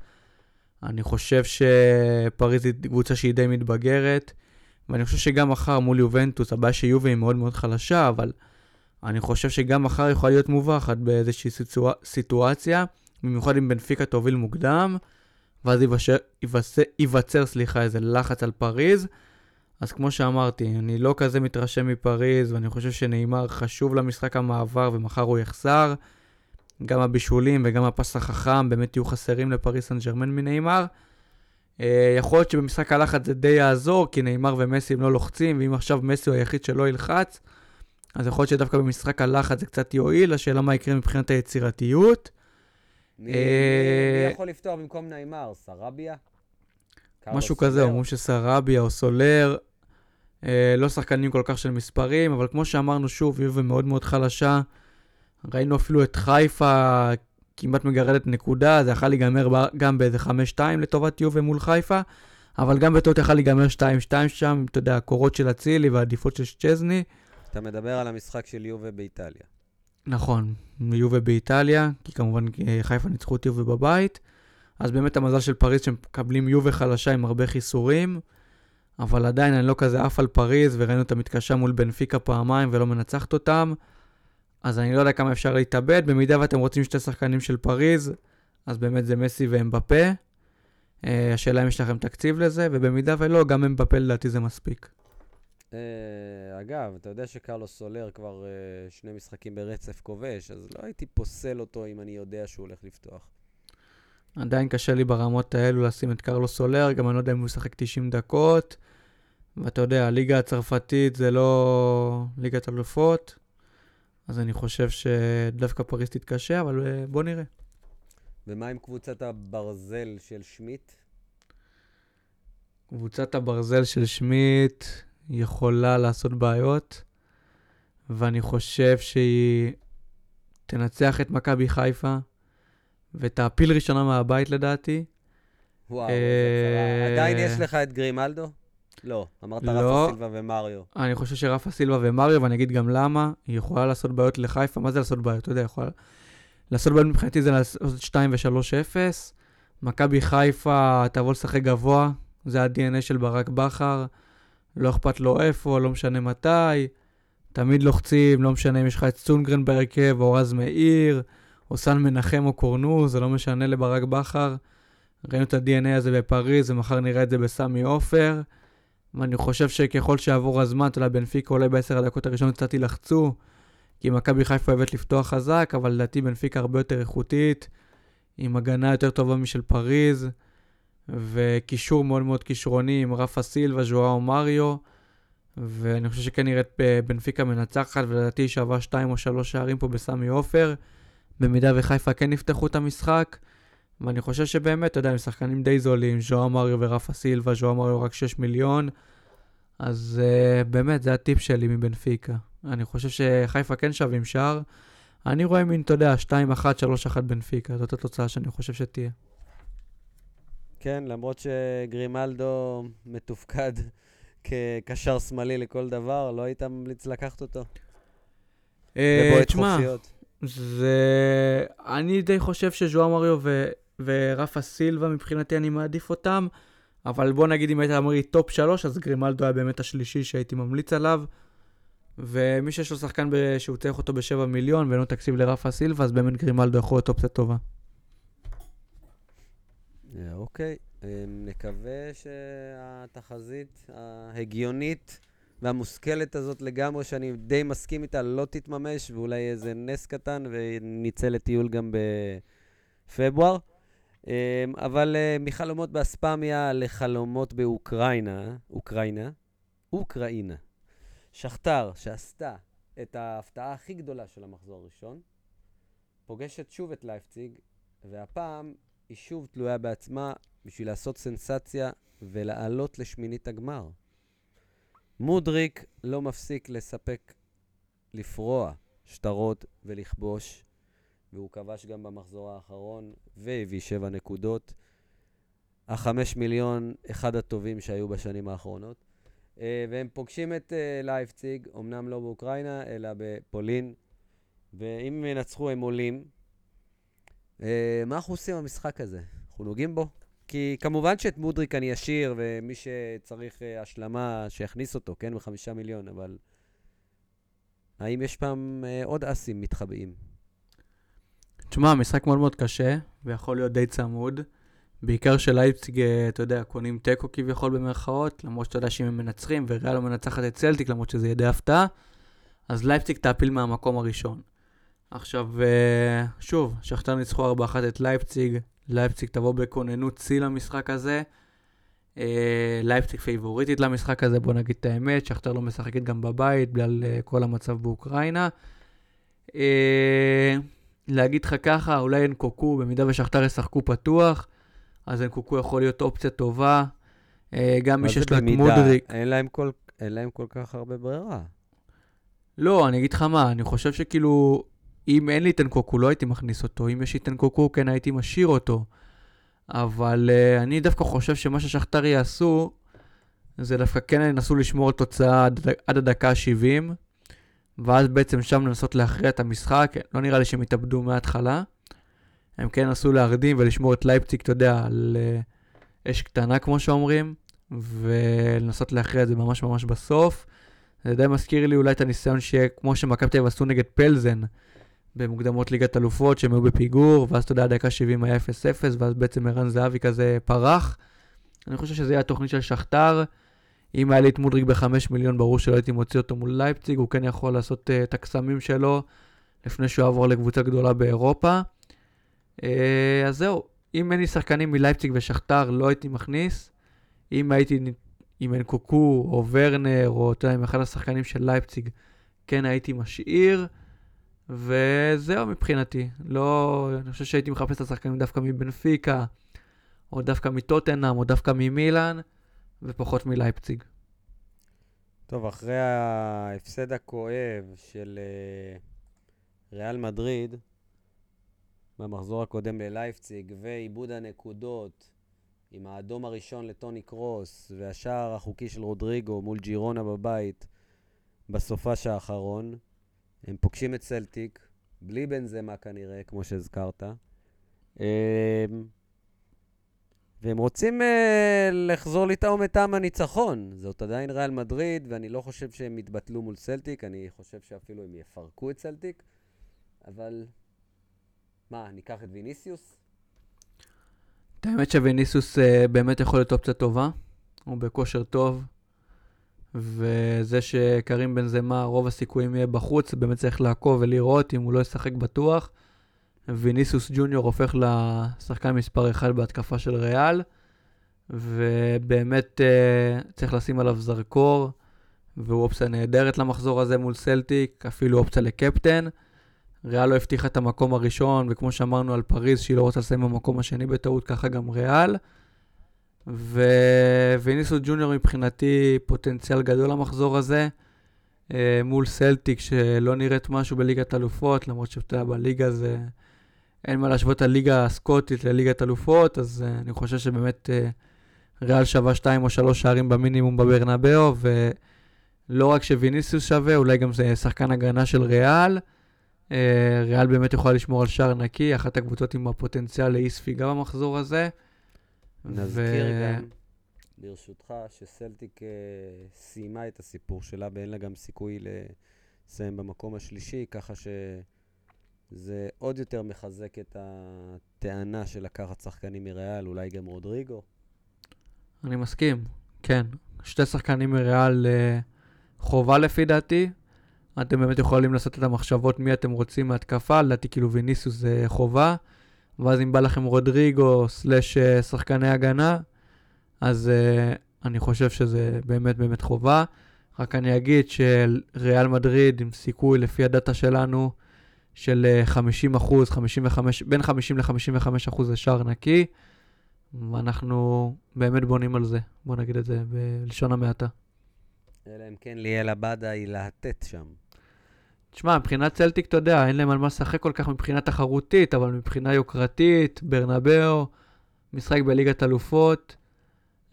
אני חושב שפריז היא קבוצה שהיא די מתבגרת, ואני חושב שגם מחר מול יובנטוס, הבעיה שיובי היא מאוד מאוד חלשה, אבל אני חושב שגם מחר יכולה להיות מובכת באיזושהי סיטואציה, במיוחד אם בנפיקה תוביל מוקדם. ואז ייווצר, סליחה, איזה לחץ על פריז. אז כמו שאמרתי, אני לא כזה מתרשם מפריז, ואני חושב שנאמר חשוב למשחק המעבר, ומחר הוא יחסר. גם הבישולים וגם הפס החכם באמת יהיו חסרים לפריז סן ג'רמן מנאמר. אה, יכול להיות שבמשחק הלחץ זה די יעזור, כי נאמר ומסי הם לא לוחצים, ואם עכשיו מסי הוא היחיד שלא ילחץ, אז יכול להיות שדווקא במשחק הלחץ זה קצת יועיל, השאלה מה יקרה מבחינת היצירתיות. מי, אה, מי יכול לפתוח במקום נעימר? סרביה? משהו כזה? אומרים שסרביה או סולר, אה, לא שחקנים כל כך של מספרים, אבל כמו שאמרנו שוב, יובה מאוד מאוד חלשה. ראינו אפילו את חיפה כמעט מגרדת נקודה, זה יכול להיגמר גם באיזה 5-2 לטובת יובה מול חיפה, אבל גם בטעות יכול להיגמר 2-2 שם, אתה יודע, הקורות של אצילי והעדיפות של צ'זני. אתה מדבר על המשחק של יובה באיטליה. נכון, יובה באיטליה, כי כמובן אה, חיפה ניצחו את יובה בבית. אז באמת המזל של פריז שהם מקבלים יובה חלשה עם הרבה חיסורים, אבל עדיין אני לא כזה עף על פריז, וראינו אותה מתקשה מול בנפיקה פעמיים ולא מנצחת אותם. אז אני לא יודע כמה אפשר להתאבד, במידה ואתם רוצים שתי שחקנים של פריז, אז באמת זה מסי ואמבפה. אה, השאלה אם יש לכם תקציב לזה, ובמידה ולא, גם אמבפה לדעתי זה מספיק. אה, אגב, אתה יודע שקרלוס סולר כבר אה, שני משחקים ברצף כובש, אז לא הייתי פוסל אותו אם אני יודע שהוא הולך לפתוח. עדיין קשה לי ברמות האלו לשים את קרלוס סולר, גם אני לא יודע אם הוא ישחק 90 דקות. ואתה יודע, הליגה הצרפתית זה לא ליגת אלופות, אז אני חושב שדווקא פריז תתקשה, אבל אה, בוא נראה. ומה עם קבוצת הברזל של שמיט? קבוצת הברזל של שמיט יכולה לעשות בעיות, ואני חושב שהיא תנצח את מכבי חיפה ותעפיל ראשונה מהבית לדעתי. וואו, אה. עדיין יש לך את גרימלדו? לא, אמרת לא. רפה סילבה ומריו. אני חושב שרפה סילבה ומריו, ואני אגיד גם למה, היא יכולה לעשות בעיות לחיפה. מה זה לעשות בעיות? אתה יודע, יכולה... לעשות בעיות מבחינתי זה לעשות 2 ו-3-0. מכבי חיפה תבוא לשחק גבוה, זה ה-DNA של ברק בכר. לא אכפת לו איפה, לא משנה מתי. תמיד לוחצים, לא משנה אם יש לך את סונגרן בהרכב, או רז מאיר, או סן מנחם או קורנו, זה לא משנה לברק בכר. ראינו את ה-DNA הזה בפריז, ומחר נראה את זה בסמי עופר. ואני חושב שככל שיעבור הזמן, אתה יודע, בנפיקה אולי בעשר הדקות הראשונות קצת יילחצו, כי מכבי חיפה אוהבת לפתוח חזק, אבל לדעתי בנפיקה הרבה יותר איכותית, עם הגנה יותר טובה משל פריז, וקישור מאוד מאוד כישרוני עם רפה סילבה, ז'ואאו מריו, ואני חושב שכן נראית ב- בנפיקה מנצחת, ולדעתי היא שווה שתיים או שלוש שערים פה בסמי עופר, במידה וחיפה כן יפתחו את המשחק. ואני חושב שבאמת, אתה יודע, הם שחקנים די זולים, ז'ואר מריו ורפה סילבה, ז'ואר מריו רק 6 מיליון, אז uh, באמת, זה הטיפ שלי מבנפיקה. אני חושב שחיפה כן שווים שער. אני רואה מין, אתה יודע, 2-1, 3-1 בנפיקה, זאת התוצאה שאני חושב שתהיה. כן, למרות שגרימלדו מתופקד כקשר שמאלי לכל דבר, לא היית ממליץ לקחת אותו? אה, תשמע, חופשיות. זה... אני די חושב שז'ואר מריו ו... ורפה סילבה, מבחינתי אני מעדיף אותם, אבל בוא נגיד אם היית אומר לי טופ 3, אז גרימלדו היה באמת השלישי שהייתי ממליץ עליו. ומי שיש לו שחקן ב... שהוא צריך אותו ב-7 מיליון ואין לו תקציב לרפה סילבה, אז באמת גרימלדו יכול להיות אופציה טובה. אה, אוקיי, אה, נקווה שהתחזית ההגיונית והמושכלת הזאת לגמרי, שאני די מסכים איתה, לא תתממש, ואולי איזה נס קטן, ונצא לטיול גם בפברואר. אה, אבל מחלומות באספמיה לחלומות באוקראינה, אוקראינה, אוקראינה. שכתר, שעשתה את ההפתעה הכי גדולה של המחזור הראשון, פוגשת שוב את לייפציג, והפעם היא שוב תלויה בעצמה בשביל לעשות סנסציה ולעלות לשמינית הגמר. מודריק לא מפסיק לספק, לפרוע שטרות ולכבוש, והוא כבש גם במחזור האחרון והביא שבע נקודות. החמש מיליון, אחד הטובים שהיו בשנים האחרונות. אה, והם פוגשים את אה, לייפציג, אמנם לא באוקראינה, אלא בפולין, ואם הם ינצחו הם עולים. אה, מה אנחנו עושים במשחק הזה? אנחנו נוגעים בו? כי כמובן שאת מודריק אני אשאיר, ומי שצריך אה, השלמה, שיכניס אותו, כן? בחמישה מיליון, אבל... האם יש פעם אה, עוד אסים מתחבאים? תשמע, משחק מאוד מאוד קשה, ויכול להיות די צמוד. בעיקר שלייפציג, אתה יודע, קונה תיקו כביכול במרכאות, למרות שאתה יודע שאם הם מנצחים, וריאל לא מנצחת את צלטיק, למרות שזה יהיה די הפתעה, אז לייפציג תעפיל מהמקום הראשון. עכשיו, אה, שוב, שכתר ניצחו 4-1 את לייפציג, לייפציג תבוא בכוננות שיא למשחק הזה. אה, לייפציג פייבוריטית למשחק הזה, בוא נגיד את האמת, שכתר לא משחקת גם בבית, בגלל אה, כל המצב באוקראינה. להגיד לך ככה, אולי אין קוקו, במידה ושכתר ישחקו פתוח, אז אין קוקו יכול להיות אופציה טובה. גם מי שיש לו את? מודריק. אין להם כל- אין להם כל כך הרבה ברירה. לא, אני אגיד לך מה, אני חושב שכאילו, אם אין לי את אנקוקו, לא הייתי מכניס אותו. אם יש לי את אנקוקו, כן הייתי משאיר אותו. אבל uh, אני דווקא חושב שמה ששכתר יעשו, זה דווקא כן ינסו לשמור על תוצאה עד, עד הדקה ה-70, ואז בעצם שם לנסות להכריע את המשחק. לא נראה לי שהם יתאבדו מההתחלה. הם כן ינסו להרדים ולשמור את לייפציג, אתה יודע, על uh, אש קטנה, כמו שאומרים, ולנסות להכריע את זה ממש ממש בסוף. זה די מזכיר לי אולי את הניסיון שיהיה כמו שמכבי תל אביב עשו נגד פלזן במוקדמות ליגת אלופות, שהם היו בפיגור, ואז אתה יודע, דקה 70 היה 0-0, ואז בעצם ערן זהבי כזה פרח. אני חושב שזה יהיה התוכנית של שכתר. אם היה לי את מודריק ב-5 מיליון, ברור שלא הייתי מוציא אותו מול לייפציג, הוא כן יכול לעשות uh, את הקסמים שלו לפני שהוא יעבור לקבוצה גדולה באירופה. Uh, אז זהו, אם אין לי שחקנים מלייפציג ושכתר, לא הייתי מכניס. אם הייתי עם אנקוקו או ורנר, או אתה יודע, עם אחד השחקנים של לייפציג, כן הייתי משאיר. וזהו מבחינתי. לא, אני חושב שהייתי מחפש את השחקנים דווקא מבנפיקה, או דווקא מטוטנאם, או דווקא ממילאן, ופחות מלייפציג. טוב, אחרי ההפסד הכואב של אה, ריאל מדריד במחזור הקודם ללייפציג, ועיבוד הנקודות עם האדום הראשון לטוני קרוס, והשער החוקי של רודריגו מול ג'ירונה בבית בסופש האחרון, הם פוגשים את סלטיק, בלי בנזמה כנראה, כמו שהזכרת. אמ, והם רוצים uh, לחזור לטעום את טעם הניצחון. זאת עדיין ריאל מדריד, ואני לא חושב שהם יתבטלו מול סלטיק, אני חושב שאפילו הם יפרקו את סלטיק, אבל... מה, ניקח את ויניסיוס? את האמת שוויניסיוס uh, באמת יכול להיות אופציה טובה, הוא בכושר טוב, וזה שקרים בן זמה, רוב הסיכויים יהיה בחוץ, באמת צריך לעקוב ולראות אם הוא לא ישחק בטוח. ויניסוס ג'וניור הופך לשחקן מספר 1 בהתקפה של ריאל, ובאמת uh, צריך לשים עליו זרקור, והוא אופציה נהדרת למחזור הזה מול סלטיק, אפילו אופציה לקפטן. ריאל לא הבטיחה את המקום הראשון, וכמו שאמרנו על פריז, שהיא לא רוצה לסיים במקום השני בטעות, ככה גם ריאל. וויניסוס ג'וניור מבחינתי פוטנציאל גדול למחזור הזה, אה, מול סלטיק שלא נראית משהו בליגת אלופות, למרות שאתה יודע, בליגה זה... אין מה להשוות את הליגה הסקוטית לליגת אלופות, אז uh, אני חושב שבאמת uh, ריאל שווה 2 או 3 שערים במינימום בברנבאו, ולא רק שוויניסיוס שווה, אולי גם זה שחקן הגנה של ריאל. ריאל באמת יכולה לשמור על שער נקי, אחת הקבוצות עם הפוטנציאל לאי ספיגה במחזור הזה. נזכיר ו... גם, ברשותך, שסלטיק uh, סיימה את הסיפור שלה ואין לה גם סיכוי לסיים במקום השלישי, ככה ש... זה עוד יותר מחזק את הטענה של לקחת שחקנים מריאל, אולי גם רודריגו. אני מסכים, כן. שתי שחקנים מריאל אה, חובה לפי דעתי. אתם באמת יכולים לעשות את המחשבות מי אתם רוצים מהתקפה, לדעתי כאילו ויניסוס זה חובה. ואז אם בא לכם רודריגו סלאש אה, שחקני הגנה, אז uh, אני חושב שזה באמת באמת חובה. רק אני אגיד שריאל מדריד עם סיכוי לפי הדאטה שלנו של 50 אה, אחוז, 55, בין 50 ל-55 אחוז לשער נקי, ואנחנו באמת בונים על זה, בוא נגיד את זה בלשון המעטה. אלא אם כן ליאל עבדה היא להטט שם. תשמע, מבחינת צלטיק, אתה יודע, אין להם על מה לשחק כל כך מבחינה תחרותית, אבל מבחינה יוקרתית, ברנבאו, משחק בליגת אלופות,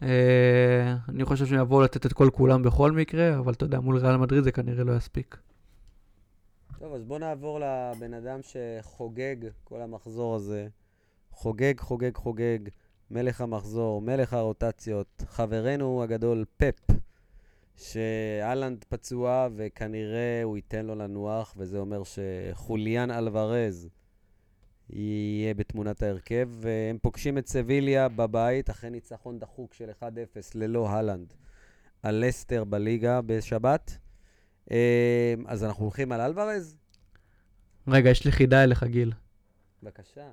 אה, אני חושב שהם יבואו לתת את כל כולם בכל מקרה, אבל אתה יודע, מול ריאל מדריד זה כנראה לא יספיק. טוב, אז בואו נעבור לבן אדם שחוגג כל המחזור הזה. חוגג, חוגג, חוגג, מלך המחזור, מלך הרוטציות, חברנו הגדול פפ, שאלנד פצוע וכנראה הוא ייתן לו לנוח, וזה אומר שחוליאן אלוורז יהיה בתמונת ההרכב, והם פוגשים את סביליה בבית, אחרי ניצחון דחוק של 1-0 ללא הלנד על לסטר בליגה בשבת. אמ, אז אנחנו הולכים על אלוורז? רגע, יש לי חידה אליך, גיל. בבקשה.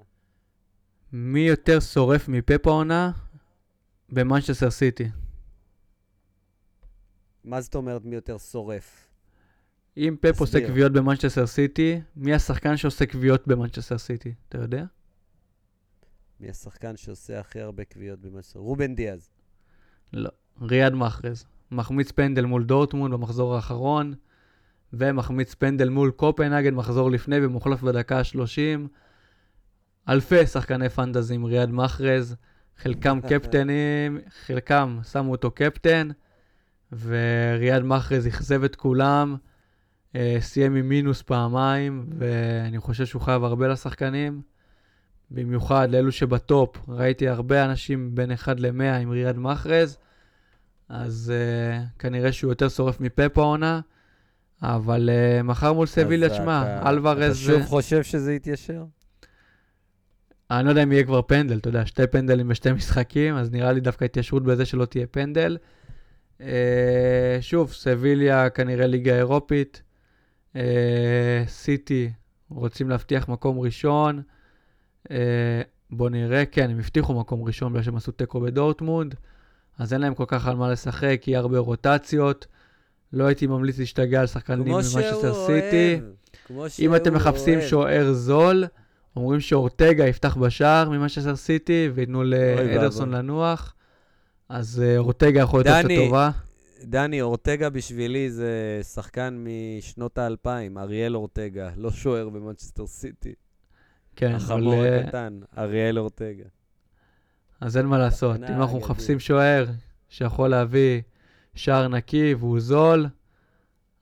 מי יותר שורף מפפ העונה במנצ'סטר סיטי? מה זאת אומרת מי יותר שורף? אם פפ עושה קביעות במנצ'סטר סיטי, מי השחקן שעושה קביעות במנצ'סטר סיטי? אתה יודע? מי השחקן שעושה הכי הרבה קביעות במנצ'סטר? רובן דיאז. לא, ריאד מחרז. מחמיץ פנדל מול דורטמונד במחזור האחרון, ומחמיץ פנדל מול קופנהגן מחזור לפני ומוחלף בדקה ה-30. אלפי שחקני פנטזי עם ריאד מחרז, חלקם קפטנים, חלקם שמו אותו קפטן, וריאד מחרז אכזב את כולם, אה, סיים עם מינוס פעמיים, ואני חושב שהוא חייב הרבה לשחקנים. במיוחד לאלו שבטופ, ראיתי הרבה אנשים בין 1 ל-100 עם ריאד מחרז. אז uh, כנראה שהוא יותר שורף מפפ העונה, אבל uh, מחר מול סביליה, שמע, אלוורז... אתה שוב חושב שזה יתיישר? אני לא יודע אם יהיה כבר פנדל, אתה יודע, שתי פנדלים בשתי משחקים, אז נראה לי דווקא התיישרות בזה שלא תהיה פנדל. אה, שוב, סביליה כנראה ליגה אירופית. אה, סיטי רוצים להבטיח מקום ראשון. אה, בוא נראה, כן, הם הבטיחו מקום ראשון בגלל שהם עשו תיקו בדורטמונד, אז אין להם כל כך על מה לשחק, יהיה הרבה רוטציות. לא הייתי ממליץ להשתגע על שחקנים שהוא ממנצ'סטר סיטי. כמו אם אתם שהוא מחפשים. שוער זול, אומרים שאורטגה יפתח בשער ממנצ'סטר סיטי וייתנו לאדרסון. לנוח, אז אה, אורטגה יכול להיות דני, טובה. דני, אורטגה בשבילי זה שחקן משנות האלפיים, אריאל אורטגה, לא שוער במנצ'סטר סיטי. כן, אבל... החמור אה, הקטן, אריאל אורטגה. אז אין מה לעשות. אם אנחנו. מחפשים שוער שיכול להביא שער נקי והוא זול,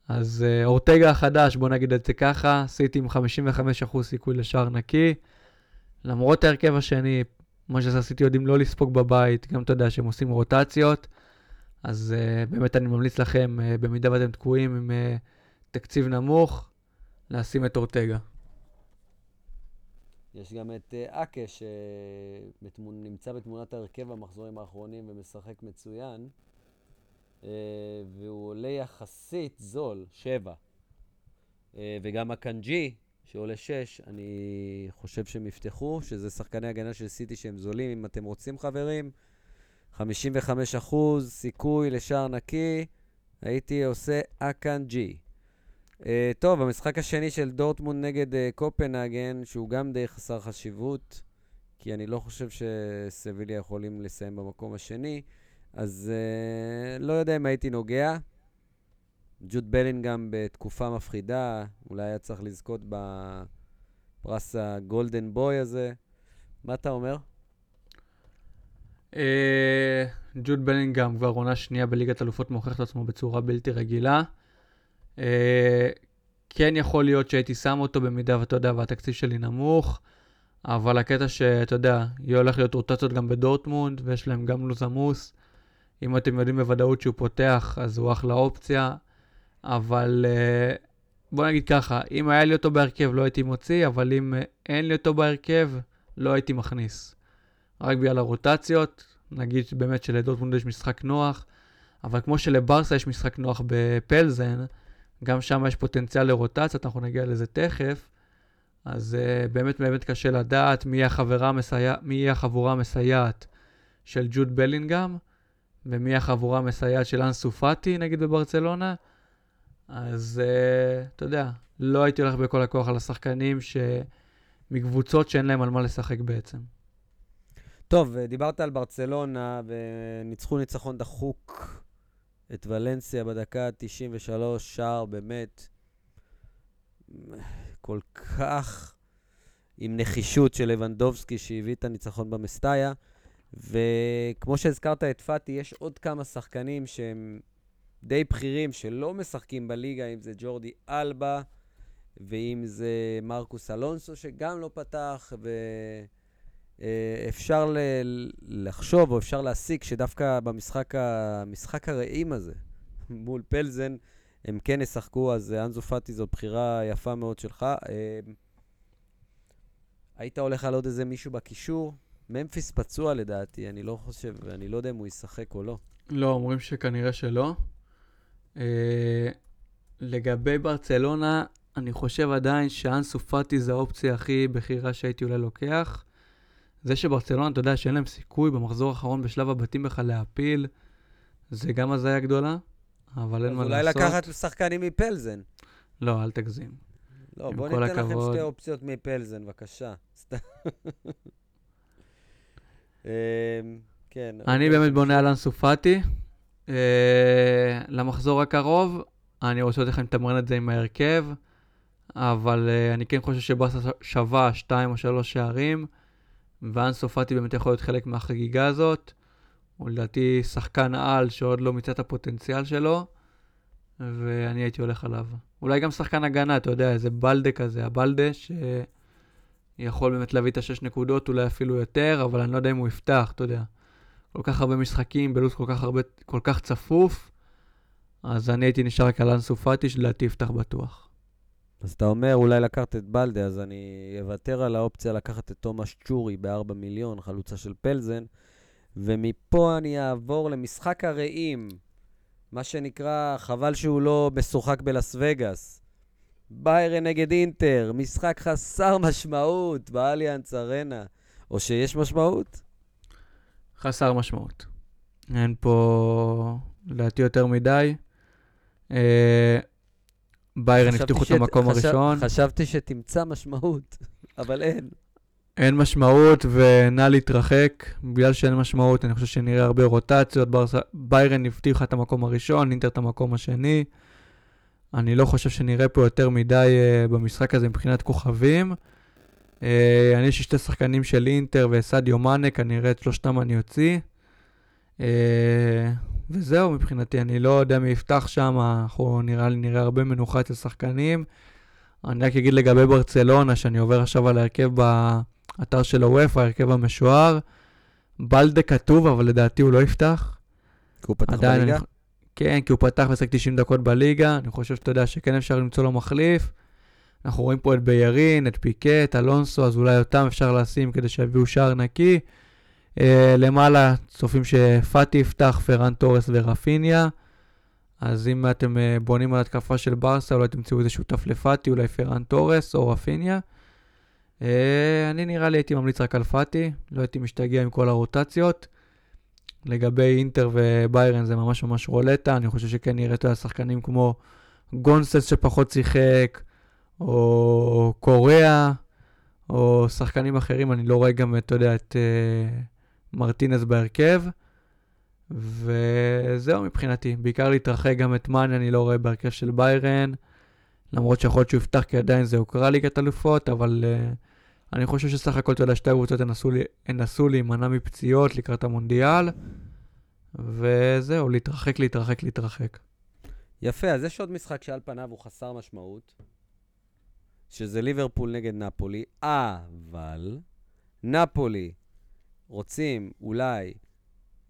אז אה, אורטגה החדש, בוא נגיד את זה ככה, סיטי עם 55% סיכוי לשער נקי. למרות ההרכב השני, מנצ'סטר סיטי יודעים לא לספוג בבית, גם אתה יודע שהם עושים רוטציות, אז uh, באמת אני ממליץ לכם, uh, במידה ואתם תקועים עם uh, תקציב נמוך, לשים את אורטגה. יש גם את אקה, שנמצא בתמונת ההרכב במחזורים האחרונים ומשחק מצוין, והוא עולה יחסית זול, שבע. וגם אקנג'י, שעולה שש, אני חושב שהם יפתחו, שזה שחקני הגנה של סיטי שהם זולים, אם אתם רוצים חברים. 55 אחוז סיכוי לשער נקי, הייתי עושה אקנג'י. אה, טוב, המשחק השני של דורטמונד נגד אה, קופנהגן, שהוא גם די חסר חשיבות, כי אני לא חושב שסביליה יכולים לסיים במקום השני, אז uh, לא יודע אם הייתי נוגע. ג'וד בלינגהם בתקופה מפחידה, אולי היה צריך לזכות בפרס הגולדן בוי הזה. מה אתה אומר? אה, ג'וד בלינגהם כבר עונה שנייה בליגת אלופות מוכיח את עצמו בצורה בלתי רגילה. אה, כן יכול להיות שהייתי שם אותו במידה ואתה יודע והתקציב שלי נמוך, אבל הקטע שאתה יודע, יהיה הולך להיות רוטציות גם בדורטמונד ויש להם גם לו"ז עמוס. אם אתם יודעים בוודאות שהוא פותח אז הוא אחלה אופציה, אבל אה, בוא נגיד ככה, אם היה לי אותו בהרכב לא הייתי מוציא, אבל אם אה, אין לי אותו בהרכב לא הייתי מכניס. רק בגלל הרוטציות, נגיד באמת שלדורטמונד יש משחק נוח, אבל כמו שלברסה יש משחק נוח בפלזן, גם שם יש פוטנציאל לרוטציות, אנחנו נגיע לזה תכף, אז uh, באמת באמת קשה לדעת מי המסייע, מי החבורה המסייעת של ג'וד בלינגהם, ומי החבורה המסייעת של אנסו פאטי, נגיד בברצלונה. אז uh, אתה יודע, לא הייתי הולך בכל הכוח על השחקנים ש... מקבוצות שאין להם על מה לשחק בעצם. טוב, אה, דיברת על ברצלונה, וניצחו ניצחון דחוק את ולנסיה בדקה ה-93, שער באמת כל כך עם נחישות של לבנדובסקי שהביא את הניצחון במסטאיה. וכמו שהזכרת את פאטי, יש עוד כמה שחקנים שהם די בכירים שלא משחקים בליגה, אם זה ג'ורדי אלבה, ואם זה מרקוס אלונסו, שגם לא פתח, ו... אה, ל- לחשוב, או אפשר להסיק, שדווקא במשחק ה- הרעים הזה, מול פלזן, הם כן ישחקו, אז אה, אנזו פאטי זו בחירה יפה מאוד שלך. אה, היית הולך על עוד איזה מישהו בקישור? ממפיס פצוע לדעתי, אני לא חושב, אני לא יודע אם הוא ישחק או לא. לא, אומרים שכנראה שלא. אה, לגבי ברצלונה, אני חושב עדיין שאנסו פאטי זה האופציה הכי בכירה שהייתי אולי לוקח. זה שברצלונה, אתה יודע שאין להם סיכוי במחזור האחרון בשלב הבתים בכלל להפיל, זה גם הזיה גדולה, אבל אין מה אולי לעשות. לקחת שחקנים מפלזן. לא, אל תגזים. לא, עם בוא כל ניתן לכם הכבוד. שתי אופציות מפלזן, בבקשה. אמ, כן. אני. באמת בונה על אנסו פאטי. אה, למחזור הקרוב, אני רוצה לתת לכם לתמרן את זה עם ההרכב, אבל אה, אני כן חושב שברסה שווה 2 או 3 שערים, ואנסו פאטי באמת יכול להיות חלק מהחגיגה הזאת. הוא לדעתי שחקן על שעוד לא מיצה את הפוטנציאל שלו, ואני הייתי הולך עליו. אולי גם שחקן הגנה, אתה יודע, איזה בלדה כזה, הבלדה, שיכול באמת להביא את השש נקודות, אולי אפילו יותר, אבל אני לא יודע אם הוא יפתח, אתה יודע. כל כך הרבה משחקים, בלו"ז כל כך הרבה, כל כך צפוף, אז אני הייתי נשאר רק על אנסו פאטי, שלדעתי יפתח בטוח. אז אתה אומר אולי לקחת את בלדה, אז אני אוותר על האופציה לקחת את תומאס צ'ורי ב-4 מיליון, חלוצה של פלזן, ומפה אני אעבור למשחק הרעים, מה שנקרא, חבל שהוא לא משוחק בלאס וגאס. ביירן נגד אינטר, משחק חסר משמעות באליאנס ארנה. או שיש משמעות? חסר משמעות. אין פה, לדעתי, יותר מדי. אה, ביירן הבטיחו את שת- המקום חשב- הראשון. חשבתי שתמצא משמעות, אבל אין. אין משמעות ונא להתרחק. בגלל שאין משמעות, אני חושב שנראה הרבה רוטציות. ברס... ביירן הבטיחה את המקום הראשון, אינטר את המקום השני. אני לא חושב שנראה פה יותר מדי uh, במשחק הזה מבחינת כוכבים. Uh, אני יש לי שתי שחקנים של אינטר וסדיו מאנה, כנראה את שלושתם אני אוציא. Uh, וזהו מבחינתי, אני לא יודע מי יפתח שם, אנחנו נראה לי נראה הרבה מנוחה אצל שחקנים. אני רק אגיד לגבי ברצלונה, שאני עובר עכשיו על ההרכב באתר של הוופא, ההרכב המשוער. בלדה כתוב, אבל לדעתי הוא לא יפתח. כי הוא פתח בליגה? אני... כן, כי הוא פתח ועסק 90 דקות בליגה. אני חושב שאתה יודע שכן אפשר למצוא לו מחליף. אנחנו רואים פה את ביירין, את פיקה, את אלונסו, אז אולי אותם אפשר לשים כדי שיביאו שער נקי. Uh, למעלה צופים שפאטי יפתח, פרן תורס ורפיניה. אז אם אתם uh, בונים על התקפה של ברסה, אולי תמצאו איזה שותף לפאטי, אולי פרן תורס או רפיניה. Uh, אני נראה לי הייתי ממליץ רק על פאטי, לא הייתי משתגע עם כל הרוטציות. לגבי אינטר וביירן זה ממש ממש רולטה, אני חושב שכן נראה את השחקנים כמו גונסס שפחות שיחק, או קוריאה, או שחקנים אחרים, אני לא רואה גם, אתה יודע, את uh, מרטינס בהרכב. וזהו מבחינתי, בעיקר להתרחק גם את מאני, אני לא רואה בהרכב של ביירן, למרות שיכול להיות שהוא יפתח כי עדיין זה הוקרא ליגת אלופות, אבל uh, אני חושב שסך הכל, אתה יודע, שתי הקבוצות ינסו להימנע מפציעות לקראת המונדיאל, וזהו, להתרחק, להתרחק, להתרחק. יפה, אז יש עוד משחק שעל פניו הוא חסר משמעות, שזה ליברפול נגד נפולי, אבל נפולי רוצים אולי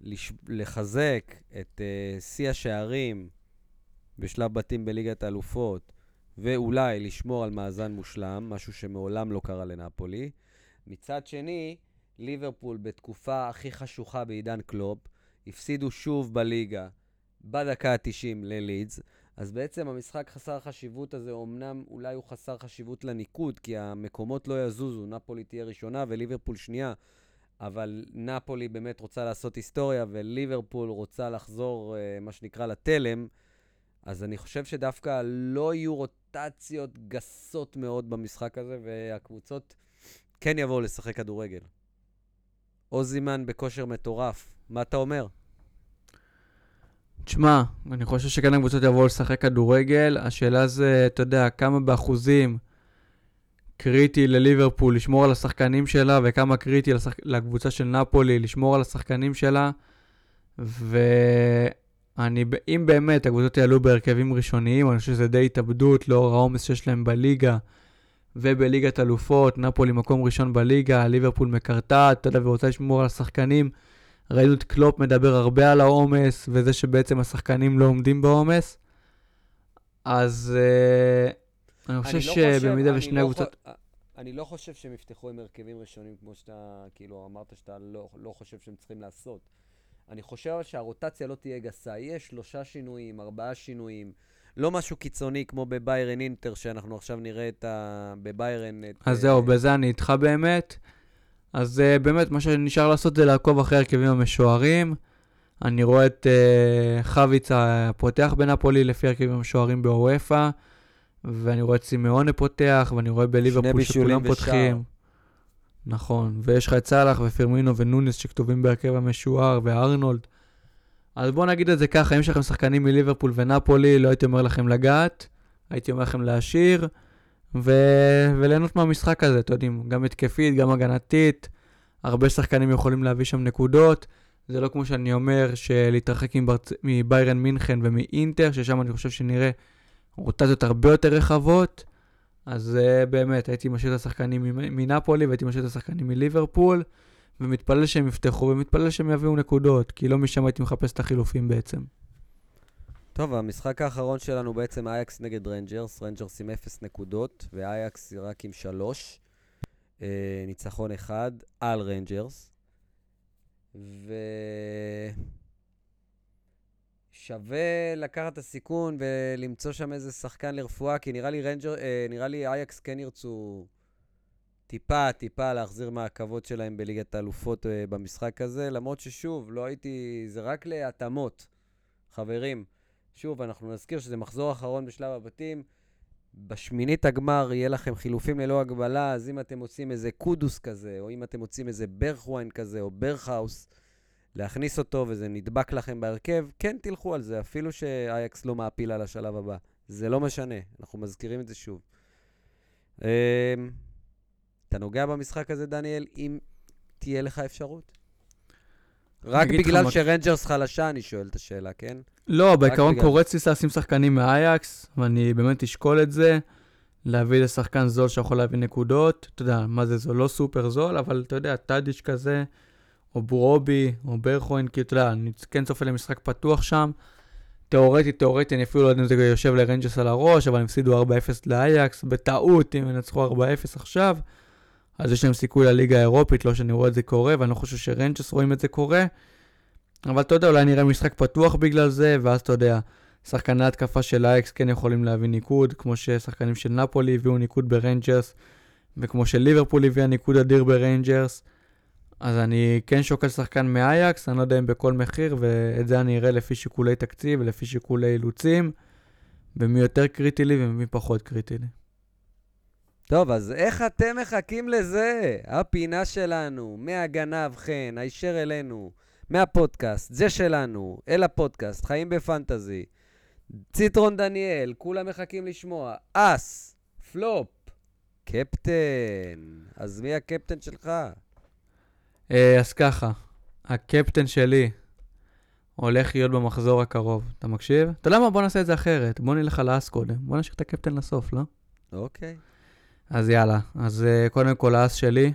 לש... לחזק את uh, שיא השערים בשלב בתים בליגת האלופות, ואולי לשמור על מאזן מושלם, משהו שמעולם לא קרה לנפולי. מצד שני, ליברפול בתקופה הכי חשוכה בעידן קלופ, הפסידו שוב בליגה בדקה ה-90 ללידס, אז בעצם המשחק חסר חשיבות הזה, אמנם אולי הוא חסר חשיבות לניקוד, כי המקומות לא יזוזו, נפולי תהיה ראשונה וליברפול שנייה, אבל נפולי באמת רוצה לעשות היסטוריה, וליברפול רוצה לחזור, אה, מה שנקרא, לתלם, אז אני חושב שדווקא לא יהיו רוטציות גסות מאוד במשחק הזה, והקבוצות כן יבואו לשחק כדורגל. אוזימן בכושר מטורף, מה אתה אומר? תשמע, אני חושב שכן הקבוצות יבואו לשחק כדורגל. השאלה זה, אתה יודע, כמה באחוזים קריטי לליברפול לשמור על השחקנים שלה, וכמה קריטי לשח... לקבוצה של נפולי לשמור על השחקנים שלה. ואני, אם באמת הקבוצות יעלו בהרכבים ראשוניים, אני חושב שזה די התאבדות לאור העומס שיש להם בליגה ובליגת אלופות. נפולי מקום ראשון בליגה, ליברפול מקרטעת, אתה יודע, ורוצה לשמור על השחקנים. ראינו את קלופ מדבר הרבה על העומס, וזה שבעצם השחקנים לא עומדים בעומס. אז uh, אני חושב שבמידה ושני הקבוצות... אני לא חושב שהם יפתחו עם הרכבים ראשונים, כמו שאתה, כאילו, אמרת שאתה לא, לא חושב שהם צריכים לעשות. אני חושב שהרוטציה לא תהיה גסה. יהיה שלושה שינויים, ארבעה שינויים. לא משהו קיצוני כמו בביירן אינטר, שאנחנו עכשיו נראה את ה... בביירן... את, אז זהו, בזה אני איתך באמת. אז uh, באמת, מה שנשאר לעשות זה לעקוב אחרי הרכבים המשוערים. אני רואה את uh, חביץ הפותח בנפולי לפי הרכבים המשוערים באוופא, ואני רואה את סימאונה פותח, ואני רואה בליברפול שכולם. פותחים. נכון, ויש לך את סאלח ופרמינו ונוניס שכתובים בהרכב המשוער, וארנולד. אז בואו נגיד את זה ככה, אם יש לכם שחקנים מליברפול ונפולי, לא הייתי אומר לכם לגעת, הייתי אומר לכם להשאיר. ו- וליהנות מהמשחק הזה, אתם יודעים, גם התקפית, גם הגנתית, הרבה שחקנים יכולים להביא שם נקודות. זה לא כמו שאני אומר שלהתרחק מברצ... מביירן מינכן ומאינטר, ששם אני חושב שנראה רוטציות הרבה יותר רחבות. אז uh, באמת, הייתי משאיר את השחקנים מנפולי והייתי משאיר את השחקנים מליברפול, ומתפלל שהם יפתחו ומתפלל שהם יביאו נקודות, כי לא משם הייתי מחפש את החילופים בעצם. טוב, המשחק האחרון שלנו בעצם אייקס נגד רנג'רס, רנג'רס עם 0 נקודות, ואייקס רק עם 3. אה, ניצחון אחד על רנג'רס. ו... שווה לקחת את הסיכון ולמצוא שם איזה שחקן לרפואה, כי נראה לי רנג'ר, אה, נראה לי אייקס כן ירצו טיפה, טיפה להחזיר מהכבוד שלהם בליגת האלופות אה, במשחק הזה, למרות ששוב, לא הייתי, זה רק להתאמות. חברים, שוב, אנחנו נזכיר שזה מחזור אחרון בשלב הבתים. בשמינית הגמר יהיה לכם חילופים ללא הגבלה, אז אם אתם עושים איזה קודוס כזה, או אם אתם עושים איזה ברכווין כזה, או ברכהאוס, להכניס אותו וזה נדבק לכם בהרכב, כן תלכו על זה, אפילו שאייקס לא מעפיל על השלב הבא. זה לא משנה, אנחנו מזכירים את זה שוב. אמ, אתה נוגע במשחק הזה, דניאל, אם תהיה לך אפשרות? רק בגלל שרנג'רס חלשה, אני שואל את השאלה, כן? לא, בעיקרון בגלל קורץ לי לשים שחקנים מאייקס, ואני באמת אשקול את זה, להביא לשחקן זול שיכול להביא נקודות. אתה יודע, מה זה זול? לא סופר זול, אבל אתה יודע, טאדיץ' כזה, או ברובי, או ברגוויין, כי אתה יודע, אני כן צופה למשחק פתוח שם. תאורטית, תאורטית, אני אפילו לא יודע אם זה יושב לרנג'רס על הראש, אבל הם הפסידו 4-0 לאייקס, בטעות, אם ינצחו 4-0 עכשיו, אז יש להם סיכוי לליגה האירופית, לא שאני רואה את זה קורה, ואני לא חושב שרנג'רס רואים את זה קורה. אבל אתה יודע, אולי נראה משחק פתוח בגלל זה, ואז אתה יודע, שחקני התקפה של אייקס כן יכולים להביא ניקוד, כמו ששחקנים של נפולי הביאו ניקוד ברנג'רס, וכמו שליברפול הביאה ניקוד אדיר ברנג'רס. אז אני כן שוקל שחקן מאייקס, אני לא יודע אם בכל מחיר, ואת זה אני אראה לפי שיקולי תקציב ולפי שיקולי אילוצים, ומי יותר קריטי לי ומי פחות קריטי לי. טוב, אז איך אתם מחכים לזה? הפינה שלנו, מהגנב חן, הישר אלינו, מהפודקאסט, זה שלנו, אל הפודקאסט, חיים בפנטזי, ציטרון דניאל, כולם מחכים לשמוע, אס, פלופ, קפטן. אז מי הקפטן שלך? אה, אז ככה, הקפטן שלי הולך להיות במחזור הקרוב. אתה מקשיב? אתה יודע מה? בוא נעשה את זה אחרת. בוא נלך על האס קודם. בוא נשאיר את הקפטן לסוף, לא? אוקיי. אז יאללה. אז uh, קודם כל האס שלי,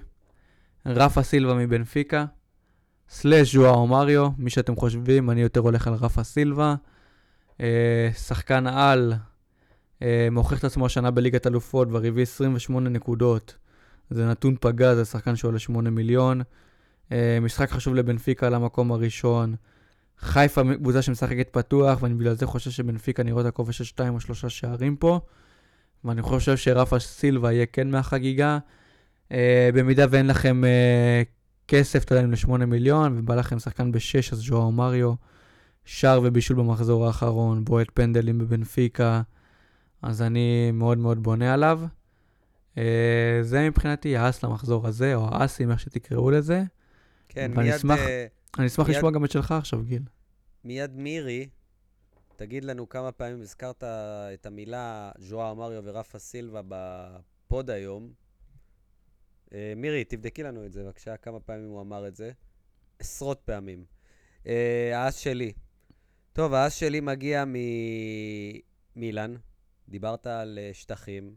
רפה סילבה מבנפיקה, סלאש ז'ואר מריו, מי שאתם חושבים, אני יותר הולך על רפה סילבה. Uh, שחקן על, uh, מוכיח את עצמו השנה בליגת אלופות, כבר הביא 28 נקודות. זה נתון פגע, זה שחקן שעולה 8 מיליון. משחק חשוב לבנפיקה למקום הראשון. חיפה קבוצה שמשחקת פתוח, ואני בגלל זה חושב שבנפיקה נראה אותה כובשת 2 או 3 שערים פה. ואני חושב שרפה סילבה יהיה כן מהחגיגה. Uh, במידה ואין לכם uh, כסף, אתה יודע, אם ל-8 מיליון, ובא לכם שחקן ב-6, אז ז'ואר מריו, שער ובישול במחזור האחרון, בועט פנדלים בבנפיקה, אז אני מאוד מאוד בונה עליו. Uh, זה מבחינתי האס למחזור הזה, או האסים, איך שתקראו לזה. כן, ואני מיד, אשמח- אה, אני אשמח מיד- לשמוע גם את שלך עכשיו, גיל. מיד מירי, תגיד לנו כמה פעמים הזכרת את המילה ז'ואר מריו ורפה סילבה בפוד היום. אה, מירי, תבדקי לנו את זה בבקשה, כמה פעמים הוא אמר את זה. עשרות פעמים. אה, האס שלי. טוב, האס שלי מגיע ממילאן. דיברת על אה, שטחים.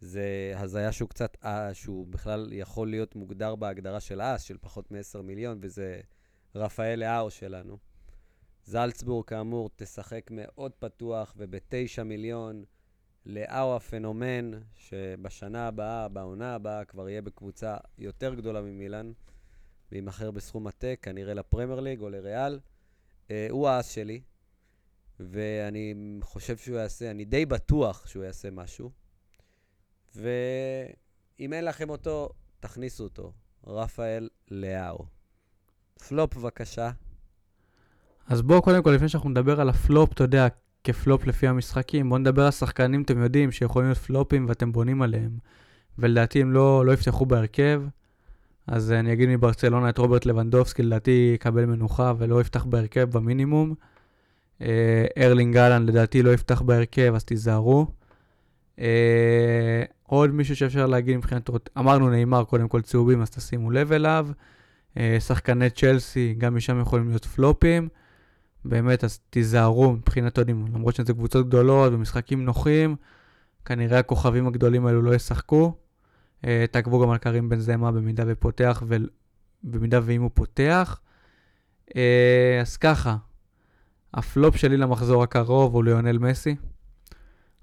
זה הזיה שהוא קצת, אה, שהוא בכלל יכול להיות מוגדר בהגדרה של אס, של פחות מ-10 מיליון, וזה רפאל לאהו שלנו. זלצבורג, כאמור, תשחק מאוד פתוח, ובתשע מיליון לאהו הפנומן, שבשנה הבאה, בעונה הבאה, כבר יהיה בקבוצה יותר גדולה ממילן, ויימכר בסכום עתק, כנראה לפרמייר ליג או לריאל. אה, הוא האס שלי, ואני חושב שהוא יעשה, אני די בטוח שהוא יעשה משהו. ואם אין לכם אותו, תכניסו אותו. רפאל לאהו. פלופ, בבקשה. אז בואו קודם כל, לפני שאנחנו נדבר על הפלופ, אתה יודע, כפלופ לפי המשחקים, בואו נדבר על שחקנים, אתם יודעים, שיכולים להיות פלופים ואתם בונים עליהם. ולדעתי הם לא, לא יפתחו בהרכב. אז אה, אני אגיד מברצלונה את רוברט לבנדובסקי, לדעתי יקבל מנוחה ולא יפתח בהרכב במינימום. אה, ארלינג האלנד לדעתי לא יפתח בהרכב, אז תיזהרו. אה, עוד מישהו שאפשר להגיד מבחינת... אמרנו נאמר קודם כל צהובים, אז תשימו לב אליו. אה, שחקני צ'לסי, גם משם יכולים להיות פלופים. באמת, אז תיזהרו מבחינת יודעים, למרות שזה קבוצות גדולות ומשחקים נוחים, כנראה הכוכבים הגדולים האלו לא ישחקו. Uh, תעקבו גם על קרים בן זמה במידה ופותח, ובמידה ואם הוא פותח. Uh, אז ככה, הפלופ שלי למחזור הקרוב הוא ליונל מסי.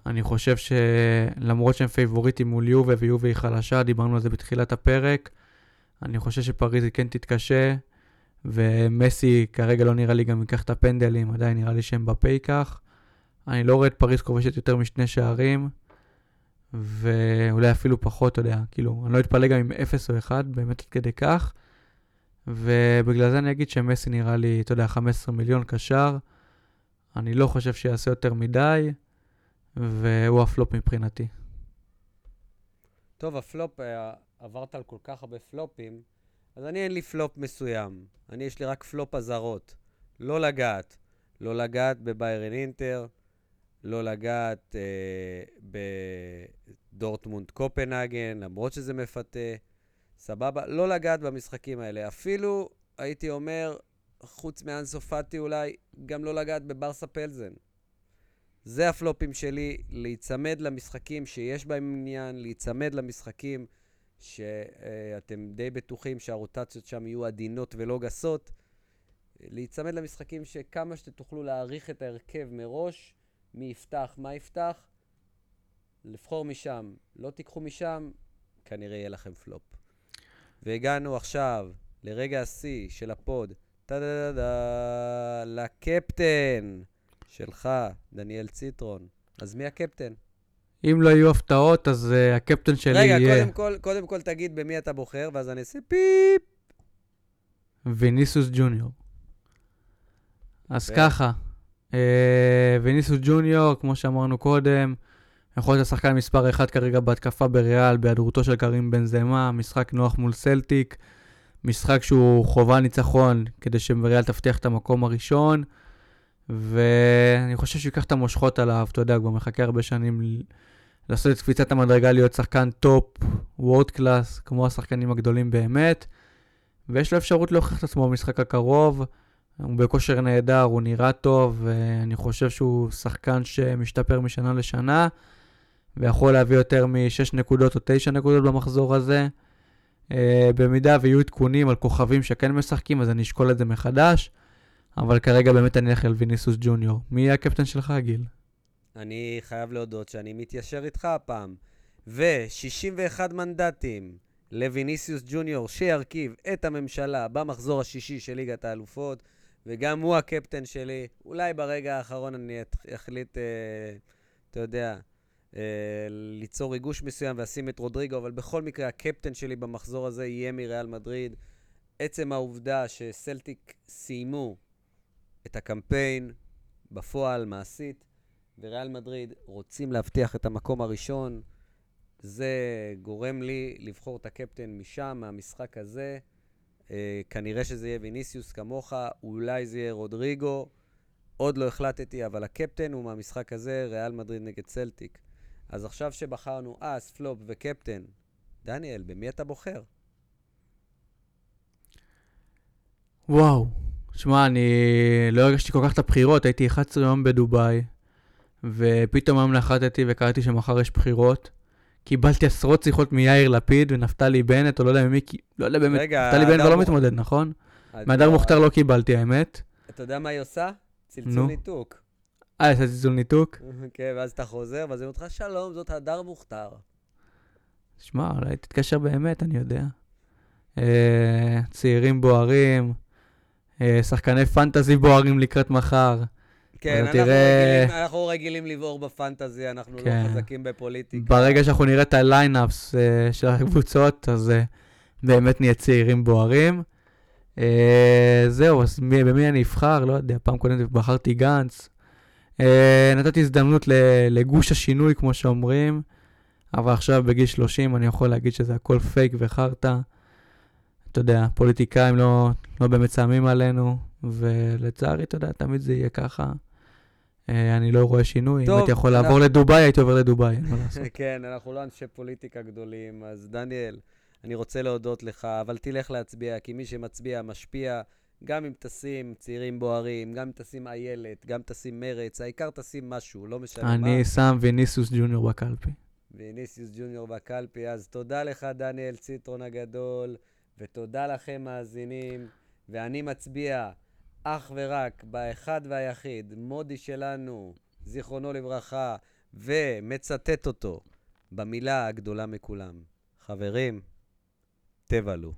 אני חושב שלמרות שהם פייבוריטים מול יובה ויובה היא חלשה, דיברנו על זה בתחילת הפרק, אני חושב שפריז כן תתקשה, ומסי כרגע לא נראה לי גם ייקח את הפנדלים, עדיין נראה לי שאמבפה ייקח. אני לא רואה את פריז כובשת יותר משני שערים, ואולי אפילו פחות, אתה יודע, כאילו, אני לא אתפלא גם עם 0 או 1, באמת עד כדי כך. ובגלל זה אני אגיד שמסי נראה לי, אתה יודע, 15 מיליון קשר. אני לא חושב שיעשה יותר מדי, והוא הפלופ מבחינתי. טוב, הפלופ, אה, עברת על כל כך הרבה פלופים, אז אני אין לי פלופ מסוים. אני, יש לי רק פלופ אזהרות. לא לגעת. לא לגעת בביירן אינטר, לא לגעת אה, בדורטמונד קופנהגן, למרות שזה מפתה. סבבה? לא לגעת במשחקים האלה. אפילו, הייתי אומר, חוץ מאנסופטי אולי, גם לא לגעת בברסה פלזן. זה הפלופים שלי, להיצמד למשחקים שיש בהם עניין, להיצמד למשחקים שאתם די בטוחים שהרוטציות שם יהיו עדינות ולא גסות, להיצמד למשחקים שכמה שתוכלו להעריך את ההרכב מראש, מי יפתח, מה יפתח, לבחור משם. לא תיקחו משם, כנראה יהיה לכם פלופ. והגענו עכשיו לרגע השיא של ה pod, טה-דה-דה-דה, לקפטן שלך, דניאל ציטרון. אז מי הקפטן? אם לא יהיו הפתעות, אז אה, הקפטן שלי רגע, יהיה קודם כל, קודם כל תגיד במי אתה בוחר, ואז אני אעשה פיפ. ויניסיוס ג'וניור. אז ו- ככה, אה, ויניסיוס ג'וניור, כמו שאמרנו קודם, יכול להיות השחקן מספר 1 כרגע בהתקפה בריאל, בהיעדרותו של כרים בנזמה, משחק נוח מול סלטיק, משחק שהוא חובה ניצחון כדי שריאל תבטיח את המקום הראשון, ואני חושב שהוא ייקח את המושכות עליו, אתה יודע, כבר מחכה הרבה שנים לעשות את קפיצת המדרגה, להיות שחקן top, world class, כמו השחקנים הגדולים באמת, ויש לו אפשרות להוכיח את עצמו במשחק הקרוב. הוא בכושר נהדר, הוא נראה טוב, ואני חושב שהוא שחקן שמשתפר משנה לשנה, ויכול להביא יותר מ-6 נקודות או 9 נקודות במחזור הזה. Uh, במידה ויהיו עדכונים על כוכבים שכן משחקים, אז אני אשקול את זה מחדש, אבל כרגע באמת אני אלך על ויניסוס ג'וניור. מי יהיה הקפטן שלך, גיל? אני חייב להודות שאני מתיישר איתך הפעם. ו-61 מנדטים לויניסיוס ג'וניור שירכיב את הממשלה במחזור השישי של ליגת האלופות, וגם הוא הקפטן שלי. אולי ברגע האחרון אני אחליט, אה, אתה יודע, אה, ליצור ריגוש מסוים ואשים את רודריגו, אבל בכל מקרה הקפטן שלי במחזור הזה יהיה מריאל מדריד. עצם העובדה שסלטיק סיימו את הקמפיין בפועל, מעשית, וריאל מדריד רוצים להבטיח את המקום הראשון, זה גורם לי לבחור את הקפטן משם, מהמשחק הזה. אה, כנראה שזה יהיה ויניסיוס כמוך, אולי זה יהיה רודריגו. עוד לא החלטתי, אבל הקפטן הוא מהמשחק הזה, ריאל מדריד נגד סלטיק. אז עכשיו שבחרנו אס, פלופ וקפטן, דניאל, במי אתה בוחר? וואו, שמע, אני לא הרגשתי כל כך את הבחירות, הייתי 11 יום בדובאי, ופתאום היום נחתתי וקראתי שמחר יש בחירות. קיבלתי עשרות שיחות מיאיר לפיד ונפתלי בנט, או לא יודע ממי, לא יודע באמת, רגע, נפתלי בנט כבר לא מתמודד, נכון? מהדר מוכתר לא קיבלתי, האמת. אתה יודע מה היא עושה? צלצול. ניתוק. אה, עשיתי זול ניתוק? כן, ואז אתה חוזר, ואז היא אומרת לך, שלום, זאת הדר מוכתר. שמע, אולי תתקשר באמת, אני יודע. אה, צעירים בוערים, שחקני פנטזי בוערים לקראת מחר. כן, אנחנו, תראה- רגילים, אנחנו רגילים לבעור בפנטזי, אנחנו כן. לא חזקים בפוליטיקה. ברגע שאנחנו נראה את ה lineups אה, של הקבוצות, אז אה, באמת נהיה צעירים בוערים. אה, זהו, אז מי, במי אני אבחר? לא יודע, פעם קודמת בחרתי גנץ. אה, נתתי הזדמנות לגוש השינוי, כמו שאומרים, אבל עכשיו בגיל 30 אני יכול להגיד שזה הכל פייק וחרטא. אתה יודע, פוליטיקאים לא, לא באמת שמים עלינו, ולצערי, אתה יודע, תמיד זה יהיה ככה. אה, אני לא רואה שינוי. אם טוב, הייתי יכול לעבור אנחנו- לדובאי, הייתי עובר לדובאי, אין מה לעשות. כן, אנחנו לא אנשי פוליטיקה גדולים, אז דניאל, אני רוצה להודות לך, אבל תלך להצביע, כי מי שמצביע משפיע, גם אם תשים צעירים בוערים, גם אם תשים איילת, גם תשים מרץ, העיקר תשים משהו, לא משנה מה. אני שם ויניסוס ג'וניור בקלפי. ויניסיוס ג'וניור בקלפי. אז תודה לך, דניאל ציטרון הגדול, ותודה לכם, מאזינים. ואני מצביע אך ורק באחד והיחיד, מודי שלנו, זיכרונו לברכה, ומצטט אותו במילה הגדולה מכולם. חברים, תבלו.